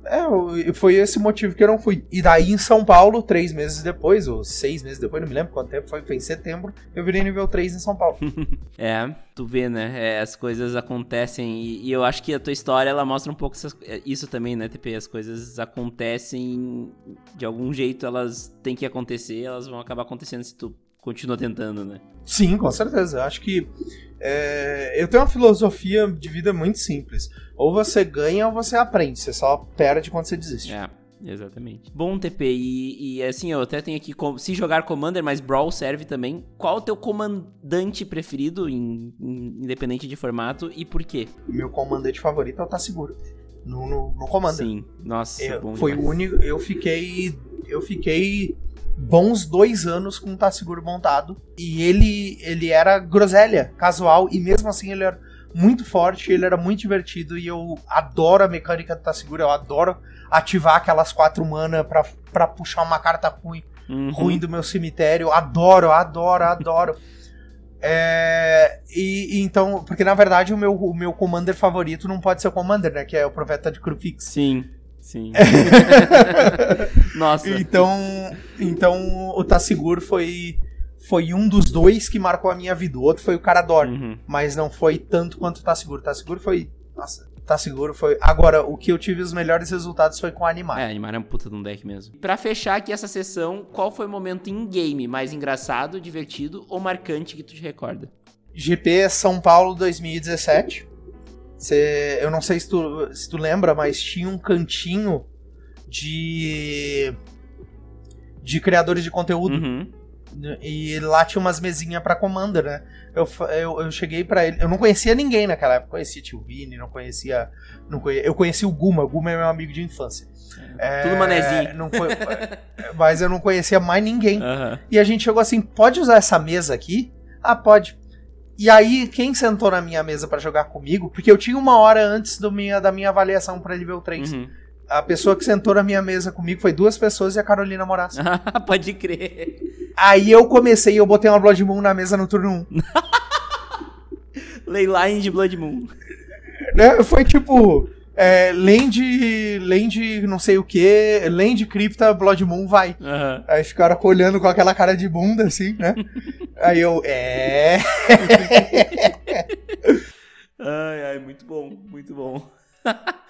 é, foi esse motivo que eu não fui. E daí em São Paulo, três meses depois, ou seis meses depois, não me lembro quanto tempo foi, foi em setembro, eu virei nível 3 em São Paulo. <laughs> é, tu vê, né? É, as coisas acontecem e, e, eu acho que a tua história ela mostra um pouco essas, é, isso também, né, TP? As coisas acontecem de algum jeito, elas têm que acontecer, elas vão acabar acontecendo se tu continua tentando, né? Sim, com certeza. Eu acho que é, eu tenho uma filosofia de vida muito simples. Ou você ganha ou você aprende. Você só perde quando você desiste. É. Exatamente. Bom, TP, e, e, assim, eu até tenho aqui, se jogar Commander, mas Brawl serve também. Qual o teu comandante preferido, em, em, independente de formato, e por quê? Meu comandante favorito é o Tá Seguro. No, no, no Commander. Sim, nossa, eu, bom Foi o único, eu fiquei, eu fiquei bons dois anos com o Tá Seguro montado. E ele, ele era groselha, casual, e mesmo assim ele era muito forte, ele era muito divertido e eu adoro a mecânica do Tá Seguro, eu adoro ativar aquelas quatro mana pra, pra puxar uma carta ruim, uhum. ruim do meu cemitério. Adoro, adoro, adoro. <laughs> É, e, e, então, porque na verdade o meu, o meu commander favorito não pode ser o commander, né? Que é o Profeta de Crufix. Sim. Sim. <laughs> Nossa. Então, então o Tá Seguro foi foi um dos dois que marcou a minha vida. O outro foi o Carador, uhum. mas não foi tanto quanto o Tá Seguro. Tá Seguro foi, nossa, Tá seguro foi. Agora, o que eu tive os melhores resultados foi com Animar. É, Animar é um puta de um deck mesmo. Pra fechar aqui essa sessão, qual foi o momento em game mais engraçado, divertido ou marcante que tu te recorda? GP São Paulo 2017. Cê, eu não sei se tu, se tu lembra, mas tinha um cantinho de. de criadores de conteúdo. Uhum. E lá tinha umas mesinhas pra Commander, né? Eu, eu, eu cheguei para ele. Eu não conhecia ninguém naquela época. Conhecia tio Vini, não conhecia. Não conhecia eu conheci o Guma. O Guma é meu amigo de infância. É, Tudo manezinho. Não, mas eu não conhecia mais ninguém. Uhum. E a gente chegou assim: pode usar essa mesa aqui? Ah, pode. E aí, quem sentou na minha mesa para jogar comigo, porque eu tinha uma hora antes do minha, da minha avaliação para nível 3. Uhum. A pessoa que sentou na minha mesa comigo foi duas pessoas e a Carolina Moraes. <laughs> Pode crer. Aí eu comecei, eu botei uma Blood Moon na mesa no turno <laughs> 1. Leyline de Blood Moon. Né? Foi tipo. É, land, land não sei o que, land cripta, Blood Moon vai. Uhum. Aí ficaram olhando com aquela cara de bunda assim, né? <laughs> Aí eu, é. <laughs> ai, ai, muito bom, muito bom. <laughs>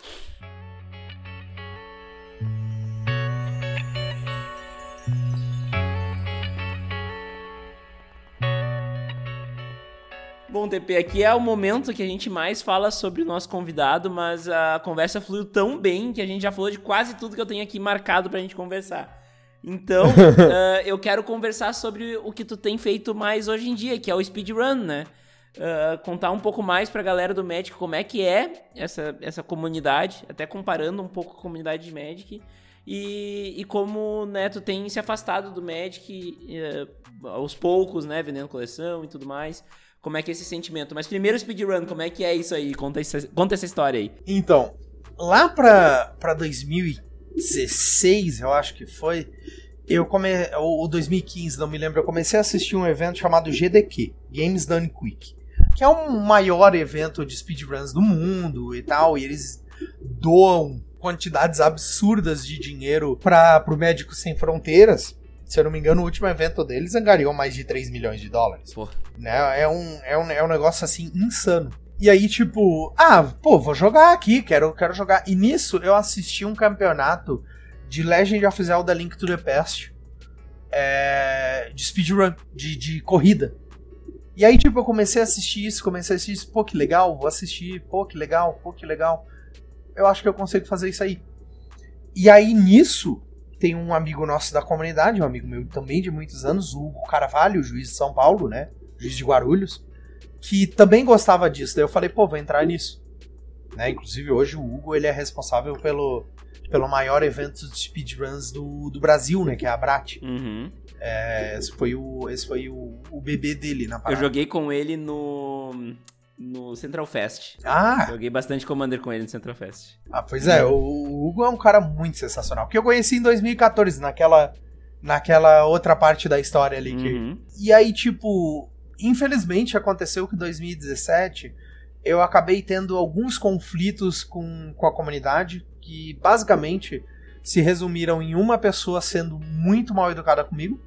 Bom, TP, aqui é o momento que a gente mais fala sobre o nosso convidado, mas a conversa fluiu tão bem que a gente já falou de quase tudo que eu tenho aqui marcado pra gente conversar. Então, uh, <laughs> eu quero conversar sobre o que tu tem feito mais hoje em dia, que é o speedrun, né? Uh, contar um pouco mais pra galera do Magic como é que é essa, essa comunidade, até comparando um pouco com a comunidade de Magic. E, e como né, tu tem se afastado do Magic uh, aos poucos, né? Vendendo coleção e tudo mais como é que é esse sentimento. Mas primeiro speedrun, como é que é isso aí? Conta essa, conta essa história aí. Então, lá pra, pra 2016, eu acho que foi, eu comecei, ou 2015, não me lembro, eu comecei a assistir um evento chamado GDQ, Games Done Quick, que é o maior evento de speedruns do mundo e tal, e eles doam quantidades absurdas de dinheiro para o Médicos Sem Fronteiras, se eu não me engano, o último evento deles angariou mais de 3 milhões de dólares. Né? É, um, é, um, é um negócio assim insano. E aí, tipo, ah, pô, vou jogar aqui, quero, quero jogar. E nisso eu assisti um campeonato de Legend of Zelda Link to the Past é, de speedrun, de, de corrida. E aí, tipo, eu comecei a assistir isso, comecei a assistir isso, pô, que legal, vou assistir, pô, que legal, pô, que legal. Eu acho que eu consigo fazer isso aí. E aí, nisso, tem um amigo nosso da comunidade, um amigo meu também de muitos anos, o Hugo Carvalho, juiz de São Paulo, né? Juiz de Guarulhos, que também gostava disso. Daí eu falei, pô, vou entrar nisso. Né? Inclusive hoje o Hugo ele é responsável pelo, pelo maior evento de speedruns do, do Brasil, né? Que é a Brat. Uhum. É, esse foi, o, esse foi o, o bebê dele na parada. Eu joguei com ele no no Central Fest. Ah! Joguei bastante Commander com ele no Central Fest. Ah, pois é, o Hugo é um cara muito sensacional. Que eu conheci em 2014, naquela, naquela outra parte da história ali. Que... Uhum. E aí, tipo, infelizmente aconteceu que em 2017 eu acabei tendo alguns conflitos com, com a comunidade que basicamente se resumiram em uma pessoa sendo muito mal educada comigo,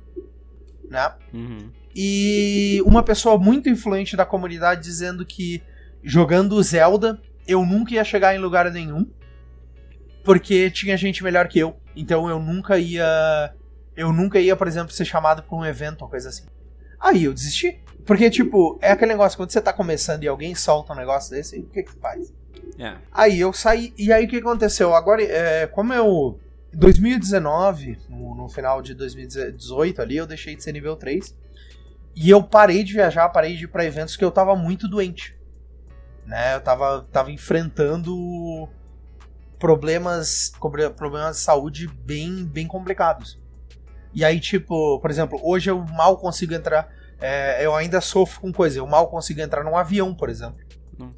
né? Uhum. E uma pessoa muito influente da comunidade dizendo que jogando Zelda eu nunca ia chegar em lugar nenhum porque tinha gente melhor que eu. Então eu nunca ia eu nunca ia, por exemplo, ser chamado para um evento ou coisa assim. Aí eu desisti. Porque, tipo, é aquele negócio, quando você tá começando e alguém solta um negócio desse, o que que faz? É. Aí eu saí, e aí o que aconteceu? Agora, é, como eu. 2019, no, no final de 2018 ali, eu deixei de ser nível 3. E eu parei de viajar, parei de ir pra eventos que eu tava muito doente. Né? Eu tava, tava enfrentando problemas, problemas de saúde bem, bem complicados. E aí, tipo, por exemplo, hoje eu mal consigo entrar. É, eu ainda sofro com coisa, eu mal consigo entrar num avião, por exemplo.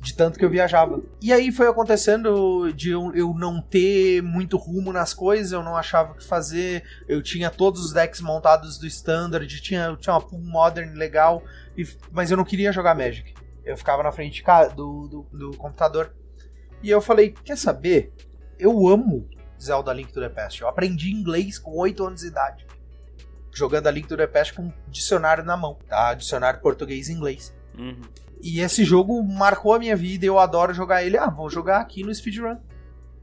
De tanto que eu viajava. E aí foi acontecendo de eu, eu, não ter muito rumo nas coisas, eu não achava o que fazer. Eu tinha todos os decks montados do Standard, tinha, eu tinha uma pool Modern legal, e, mas eu não queria jogar Magic. Eu ficava na frente do, do, do computador. E eu falei: Quer saber? Eu amo Zelda Link to the Past. Eu aprendi inglês com 8 anos de idade. Jogando a Link to the Past com um dicionário na mão, tá? Dicionário português e inglês. Uhum. E esse jogo marcou a minha vida e eu adoro jogar ele. Ah, vou jogar aqui no speedrun.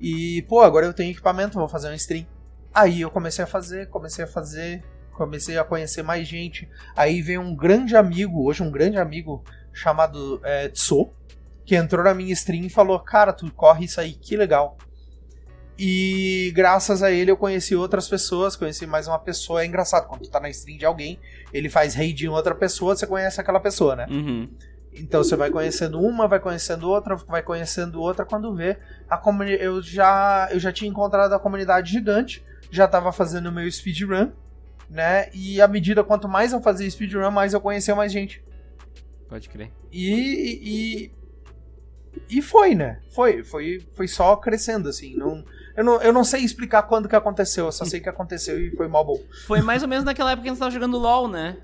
E, pô, agora eu tenho equipamento, vou fazer um stream. Aí eu comecei a fazer, comecei a fazer, comecei a conhecer mais gente. Aí veio um grande amigo, hoje um grande amigo, chamado é, Tso, que entrou na minha stream e falou: Cara, tu corre isso aí, que legal. E graças a ele eu conheci outras pessoas, conheci mais uma pessoa. É engraçado, quando tu tá na stream de alguém, ele faz raid em outra pessoa, você conhece aquela pessoa, né? Uhum. Então você vai conhecendo uma, vai conhecendo outra, vai conhecendo outra. Quando vê, a comuni eu já eu já tinha encontrado a comunidade gigante, já estava fazendo o meu speedrun, né? E à medida quanto mais eu fazia speedrun, mais eu conhecia mais gente. Pode crer. E, e, e foi, né? Foi, foi, foi só crescendo assim. Não, eu não, eu não sei explicar quando que aconteceu, eu só sei que aconteceu e foi mal bom. Foi mais ou menos naquela época que a gente tava jogando LOL, né?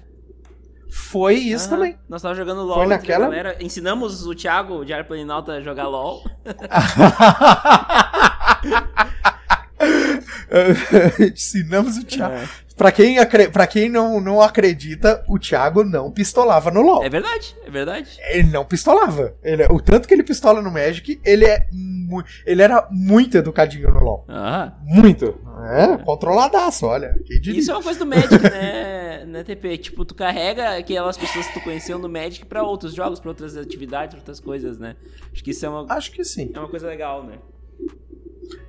Foi isso Aham. também. Nós tava jogando LOL Foi naquela? galera. Ensinamos o Thiago, de Arplaninalta, a jogar LOL. <laughs> Ensinamos o Thiago. É. Pra quem, pra quem não, não acredita, o Thiago não pistolava no LoL. É verdade, é verdade. Ele não pistolava. Ele... O tanto que ele pistola no Magic, ele é ele era muito educadinho no LoL. Ah, Muito. É, controladaço, olha. Isso é uma coisa do Magic, né, <laughs> né, TP? Tipo, tu carrega aquelas pessoas que tu conheceu no Magic pra outros jogos, pra outras atividades, pra outras coisas, né? Acho que isso é uma, Acho que sim. é uma coisa legal, né?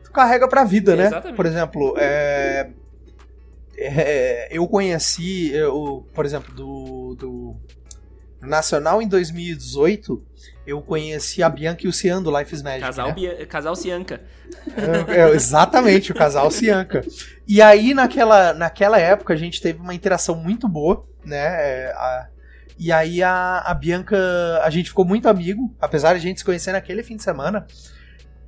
Tu carrega pra vida, né? Exatamente. Por exemplo, é... é, eu conheci, eu, por exemplo, do, do Nacional em 2018, eu conheci a Bianca e o Cian do Life is Magic. Casal, né? Bia- casal Cianca. É, é, exatamente, o casal Cianca. E aí, naquela, naquela época, a gente teve uma interação muito boa, né? É, a- e aí, a, a Bianca, a gente ficou muito amigo, apesar de a gente se conhecer naquele fim de semana.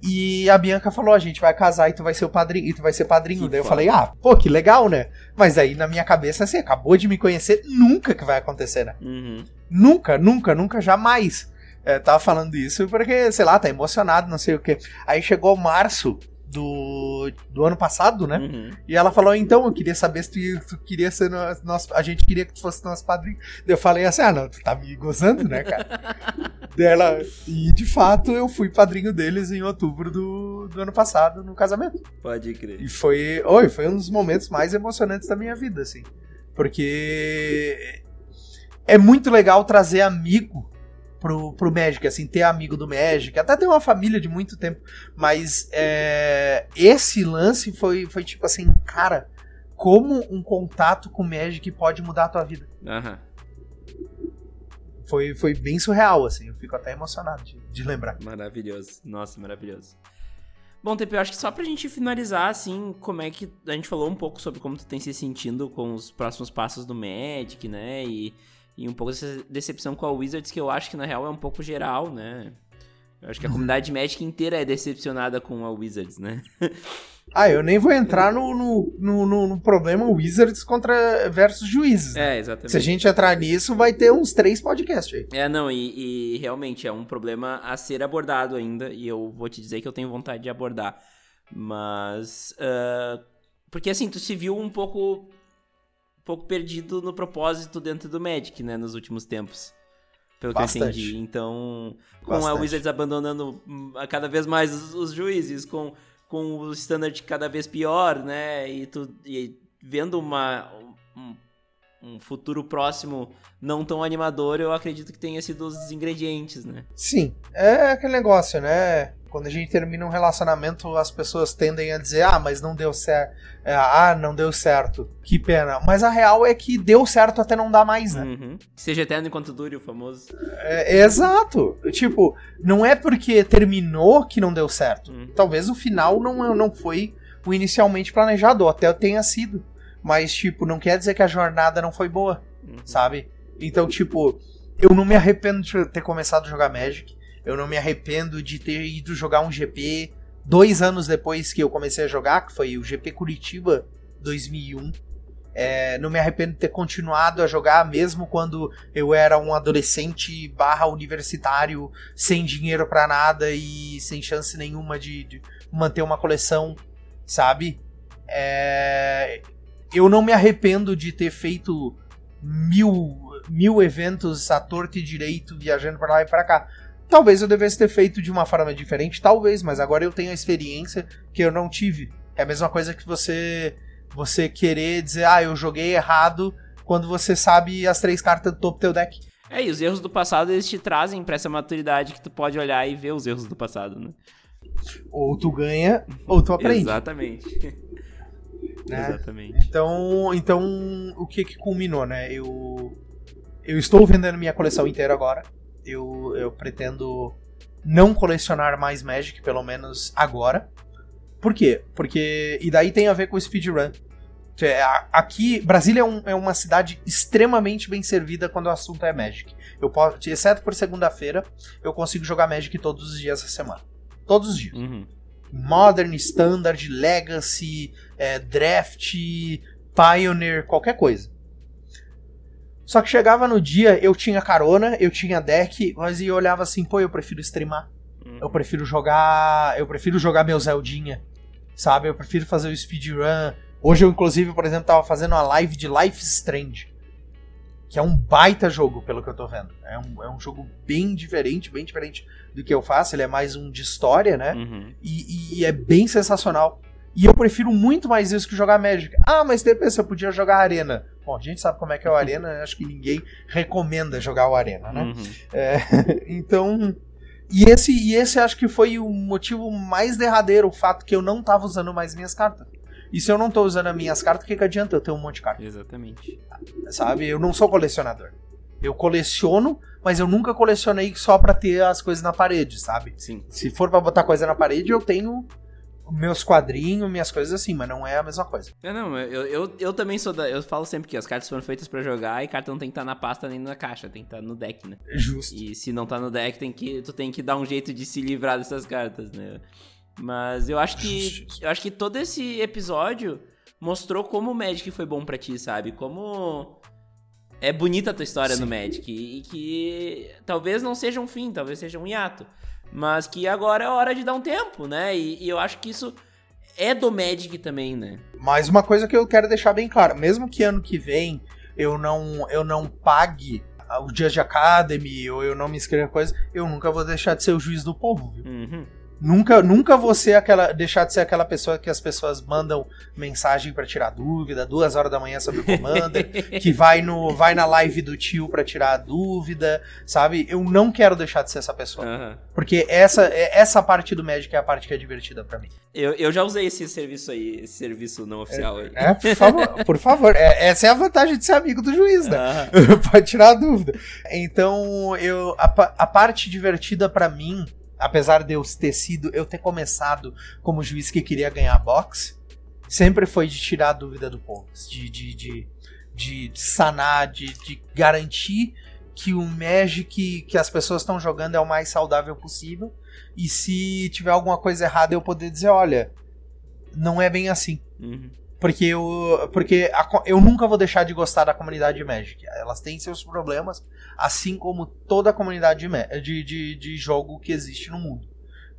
E a Bianca falou: a gente vai casar e tu vai ser o padrinho, e tu vai ser padrinho. Que Daí eu falei: ah, pô, que legal, né? Mas aí, na minha cabeça, assim, acabou de me conhecer, nunca que vai acontecer, né? Uhum. Nunca, nunca, nunca, jamais. É, tava falando isso porque, sei lá, tá emocionado, não sei o quê. Aí chegou março do, do ano passado, né? Uhum. E ela falou, então, eu queria saber se tu, tu queria ser no- nosso. A gente queria que tu fosse nosso padrinho. Eu falei assim, ah, não, tu tá me gozando, né, cara? <laughs> Dela. E de fato eu fui padrinho deles em outubro do, do ano passado, no casamento. Pode crer. E foi. Oi, foi um dos momentos mais emocionantes da minha vida, assim. Porque é muito legal trazer amigo pro, pro Magic, assim, ter amigo do Magic, até ter uma família de muito tempo. Mas é, esse lance foi, foi tipo assim, cara, como um contato com o Magic pode mudar a tua vida. Aham. Foi, foi bem surreal, assim, eu fico até emocionado de, de lembrar. Maravilhoso. Nossa, maravilhoso. Bom, TP, eu acho que só pra gente finalizar, assim, como é que. A gente falou um pouco sobre como tu tem se sentindo com os próximos passos do Magic, né? E, e um pouco dessa decepção com a Wizards, que eu acho que na real é um pouco geral, né? Eu acho que a comunidade Magic inteira é decepcionada com a Wizards, né? <laughs> Ah, eu nem vou entrar no, no, no, no, no problema Wizards contra versus juízes. Né? É, exatamente. Se a gente entrar nisso, vai ter uns três podcasts aí. É, não, e, e, realmente é um problema a ser abordado ainda, e eu vou te dizer que eu tenho vontade de abordar. Mas. Uh, porque assim, tu se viu um pouco. Um pouco perdido no propósito dentro do Magic, né, nos últimos tempos pelo Bastante. que eu entendi. Então, com Bastante. a Wizards abandonando hum, cada vez mais os, os juízes, com com o standard cada vez pior, né? E, tu, e vendo uma, um, um, futuro próximo não tão animador, eu acredito que tenha sido os ingredientes, né? Sim, é aquele negócio, né? Quando a gente termina um relacionamento, as pessoas tendem a dizer: ah, mas não deu certo. É, ah, não deu certo. Que pena. Mas a real é que deu certo até não dar mais, né? Uhum. Seja eterno enquanto dure o famoso. É, exato. Tipo, não é porque terminou que não deu certo. Uhum. Talvez o final não, não foi o inicialmente planejado, até tenha sido. Mas, tipo, não quer dizer que a jornada não foi boa, uhum. sabe? Então, tipo, eu não me arrependo de ter começado a jogar Magic. Eu não me arrependo de ter ido jogar um GP dois anos depois que eu comecei a jogar, que foi o GP Curitiba 2001. É, não me arrependo de ter continuado a jogar, mesmo quando eu era um adolescente barra universitário, sem dinheiro para nada e sem chance nenhuma de, de manter uma coleção, sabe? É, eu não me arrependo de ter feito mil, mil eventos à torta e direito, viajando para lá e para cá. Talvez eu devesse ter feito de uma forma diferente, talvez, mas agora eu tenho a experiência que eu não tive. É a mesma coisa que você você querer dizer, ah, eu joguei errado, quando você sabe as três cartas do topo do teu deck. É, e os erros do passado eles te trazem para essa maturidade que tu pode olhar e ver os erros do passado, né? Ou tu ganha, ou tu aprende. Exatamente. <laughs> Né? Exatamente. Então, então, o que que culminou, né? Eu eu estou vendendo minha coleção inteira agora eu, eu pretendo não colecionar mais Magic, pelo menos agora. Por quê? Porque. E daí tem a ver com o speedrun. É, aqui, Brasília é, um, é, uma cidade extremamente bem servida quando o assunto é Magic. Eu posso, exceto por segunda-feira, eu consigo jogar Magic todos os dias da semana. Todos os dias. Uhum. Modern, Standard, Legacy, é, Draft, Pioneer, qualquer coisa. Só que chegava no dia, eu tinha carona, eu tinha deck, mas eu olhava assim, pô, eu prefiro streamar. Uhum. Eu prefiro jogar. Eu prefiro jogar meu Zeldinha. Sabe? Eu prefiro fazer o speedrun. Hoje eu, inclusive, por exemplo, tava fazendo uma live de Life Strange. Que é um baita jogo, pelo que eu tô vendo. É um, é um jogo bem diferente, bem diferente do que eu faço. Ele é mais um de história, né? Uhum. E, e é bem sensacional. E eu prefiro muito mais isso que jogar Magic. Ah, mas depois eu podia jogar Arena. Bom, a gente sabe como é que é o Arena, acho que ninguém recomenda jogar o Arena, né? Uhum. É, <laughs> então. E esse, e esse acho que foi o motivo mais derradeiro, o fato que eu não tava usando mais minhas cartas. E se eu não tô usando as minhas cartas, o que, que adianta eu ter um monte de cartas? Exatamente. Sabe? Eu não sou colecionador. Eu coleciono, mas eu nunca colecionei só pra ter as coisas na parede, sabe? Sim. Se for pra botar coisa na parede, eu tenho meus quadrinhos, minhas coisas assim, mas não é a mesma coisa. É, não, eu, eu, eu também sou da. Eu falo sempre que as cartas foram feitas para jogar e carta não tem que estar tá na pasta nem na caixa, tem que estar tá no deck, né? Justo. E se não tá no deck, tem que, tu tem que dar um jeito de se livrar dessas cartas, né? Mas eu acho que. Eu acho que todo esse episódio mostrou como o Magic foi bom para ti, sabe? Como. É bonita a tua história Sim. no Magic. E que talvez não seja um fim, talvez seja um hiato. Mas que agora é hora de dar um tempo, né? E, e eu acho que isso é do Magic também, né? Mas uma coisa que eu quero deixar bem claro, mesmo que ano que vem eu não, eu não pague o Judge Academy ou eu não me inscreva coisa, eu nunca vou deixar de ser o juiz do povo, viu? Uhum. Nunca, nunca vou ser aquela, deixar de ser aquela pessoa que as pessoas mandam mensagem para tirar dúvida, duas horas da manhã sobre o Commander, <laughs> que vai, no, vai na live do tio para tirar dúvida, sabe? Eu não quero deixar de ser essa pessoa. Uhum. Porque essa, essa parte do Magic é a parte que é divertida para mim. Eu, eu já usei esse serviço aí, esse serviço não oficial é, aí. É, por favor, <laughs> por favor. É, essa é a vantagem de ser amigo do juiz, né? Uhum. <laughs> Pode tirar a dúvida. Então, eu, a, a parte divertida para mim apesar de eu ter sido, eu ter começado como juiz que queria ganhar boxe, sempre foi de tirar a dúvida do povo, de, de, de, de sanar, de, de garantir que o Magic que as pessoas estão jogando é o mais saudável possível. E se tiver alguma coisa errada, eu poder dizer, olha, não é bem assim. Uhum. Porque eu, porque a, eu nunca vou deixar de gostar da comunidade de Magic. Elas têm seus problemas, assim como toda a comunidade de, de, de, jogo que existe no mundo.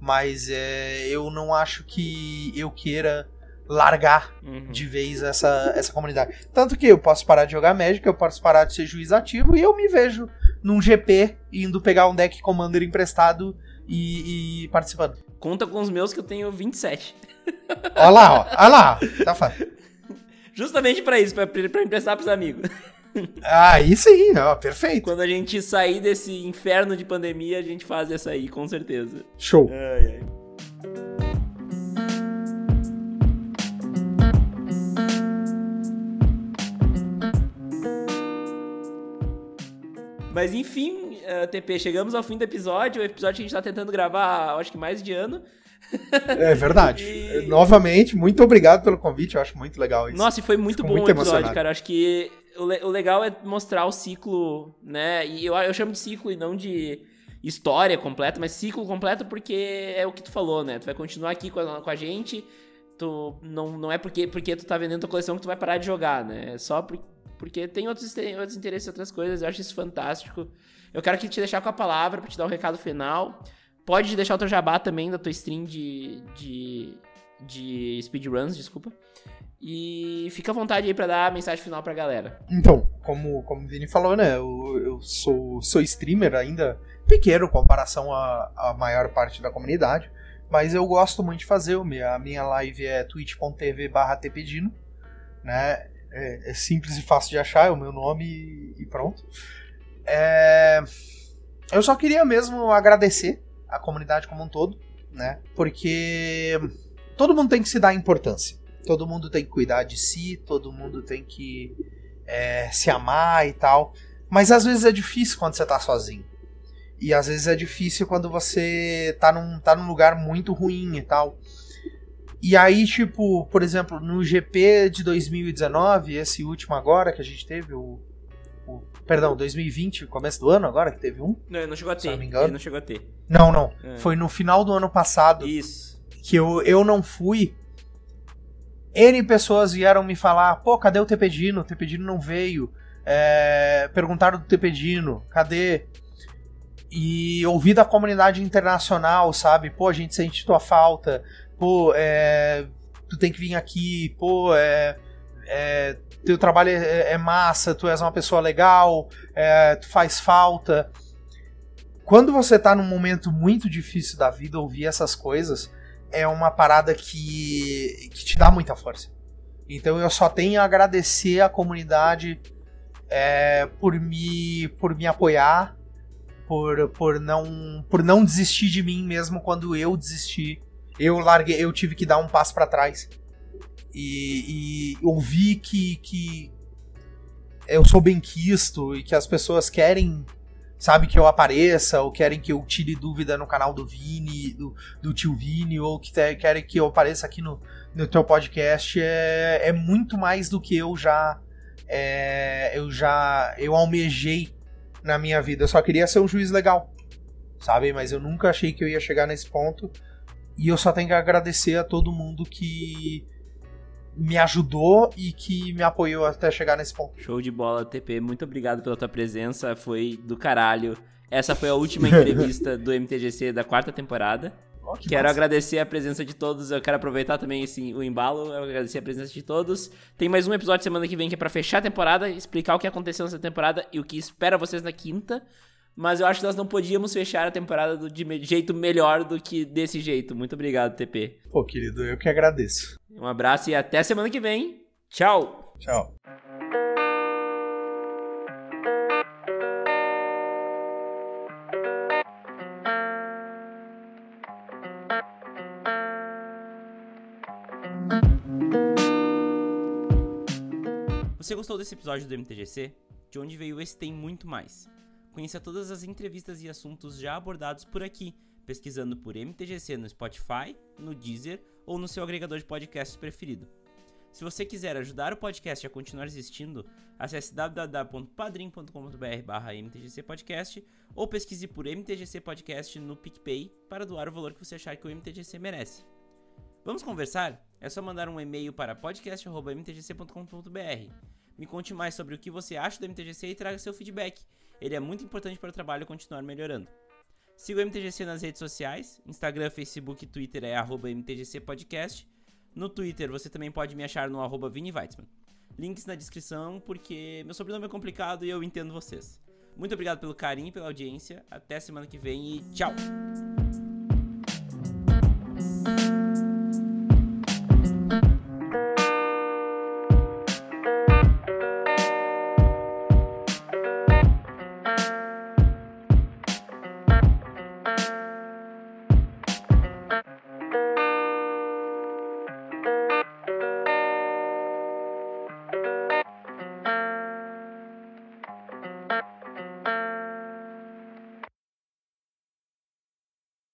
Mas é, eu não acho que eu queira largar uhum. de vez essa, essa comunidade. Tanto que eu posso parar de jogar Magic, eu posso parar de ser juiz ativo e eu me vejo num GP indo pegar um deck Commander emprestado e, e participando. Conta com os meus que eu tenho 27. Olha lá, ó. Olha lá. Tá fácil. Justamente para isso, para emprestar pros amigos. Aí, ó, perfeito. Quando a gente sair desse inferno de pandemia, a gente faz essa aí, com certeza. Show. Ai, ai. Mas enfim, eh, TP, chegamos ao fim do episódio. O episódio que a gente tá tentando gravar, acho que mais de ano. É verdade. e... Novamente, muito obrigado pelo convite. Eu acho muito legal isso. Nossa, e foi muito Fico bom muito o episódio, cara. Acho que o, le o, legal é mostrar o ciclo, né? E eu, eu chamo de ciclo e não de história completa, mas ciclo completo porque é o que tu falou, né? Tu vai continuar aqui com a, com a gente. Tu não, não é porque, porque tu tá vendendo tua coleção que tu vai parar de jogar, né? É só por, porque tem outros, tem outros interesses, outras coisas. Eu acho isso fantástico. Eu quero que te deixar com a palavra para te dar um recado final. Pode deixar o teu jabá também da tua stream de, de, de speedruns, desculpa. E fica à vontade aí para dar a mensagem final pra galera. Então, como, como o Vini falou, né? Eu, eu sou, sou streamer ainda pequeno em comparação à, à maior parte da comunidade. Mas eu gosto muito de fazer. A minha live é twitch.tv barra tpedino. Né? É, é, simples e fácil de achar, é o meu nome e pronto. É, eu só queria mesmo agradecer a comunidade como um todo, né? Porque todo mundo tem que se dar importância. Todo mundo tem que cuidar de si, todo mundo tem que é, se amar e tal. Mas às vezes é difícil quando você tá sozinho. E às vezes é difícil quando você tá num, tá num lugar muito ruim e tal. E aí, tipo, por exemplo, no GP de 2019, esse último agora que a gente teve, o perdão, 2020, começo do ano agora, que teve um. Não, não chegou a ter. Não me engano. Ele não chegou a ter. Não, não. É. Foi no final do ano passado. Isso. Que eu, eu não fui. N pessoas vieram me falar, pô, cadê o Tepedino? O Tepedino não veio. É, perguntaram do Tepedino, cadê? E ouvi da comunidade internacional, sabe? Pô, a gente sente tua falta. Pô, é, tu tem que vir aqui. Pô, é, é, teu trabalho é, é, massa, tu és uma pessoa legal, é, tu faz falta. Quando você tá num momento muito difícil da vida, ouvir essas coisas é uma parada que, que te dá muita força. Então eu só tenho a agradecer a comunidade é, por, me, por me apoiar, por, por, não, por não desistir de mim mesmo quando eu desisti. Eu larguei, eu tive que dar um passo para trás e, e ouvir que, que eu sou bem quisto e que as pessoas querem, sabe, que eu apareça, ou querem que eu tire dúvida no canal do Vini, do, do tio Vini, ou que te, querem que eu apareça aqui no, no teu podcast, é, é muito mais do que eu já. É, eu já. Eu almejei na minha vida. Eu só queria ser um juiz legal, sabe? Mas eu nunca achei que eu ia chegar nesse ponto. E eu só tenho que agradecer a todo mundo que me ajudou e que me apoiou até chegar nesse ponto. Show de bola, TP. Muito obrigado pela tua presença. Foi do caralho. Essa foi a última entrevista <laughs> do MTGC da quarta temporada. Oh, que quero massa. agradecer a presença de todos. Eu quero aproveitar também assim, o embalo. Eu agradecer a presença de todos. Tem mais um episódio semana que vem que é pra fechar a temporada, explicar o que aconteceu nessa temporada e o que espera vocês na quinta. Mas eu acho que nós não podíamos fechar a temporada do, de jeito melhor do que desse jeito. Muito obrigado, TP. Pô, querido, eu que agradeço. Um abraço e até semana que vem. Tchau. Tchau. Você gostou desse episódio do MTGC? De onde veio esse tem muito mais. Conheça todas as entrevistas e assuntos já abordados por aqui, pesquisando por MTGC no Spotify, no Deezer ou no seu agregador de podcasts preferido. Se você quiser ajudar o podcast a continuar existindo, acesse www.padrim.com.br mtgcpodcast ou pesquise por MTGC Podcast no PicPay para doar o valor que você achar que o MTGC merece. Vamos conversar? é só mandar um e-mail para podcast.mtgc.com.br. Me conte mais sobre o que você acha do MTGC e traga seu feedback. Ele é muito importante para o trabalho continuar melhorando. Siga o MTGC nas redes sociais, Instagram, Facebook e Twitter é arroba MTGC Podcast. No Twitter você também pode me achar no arroba Vini Weitzman. Links na descrição, porque meu sobrenome é complicado e eu entendo vocês. Muito obrigado pelo carinho e pela audiência. Até semana que vem e tchau!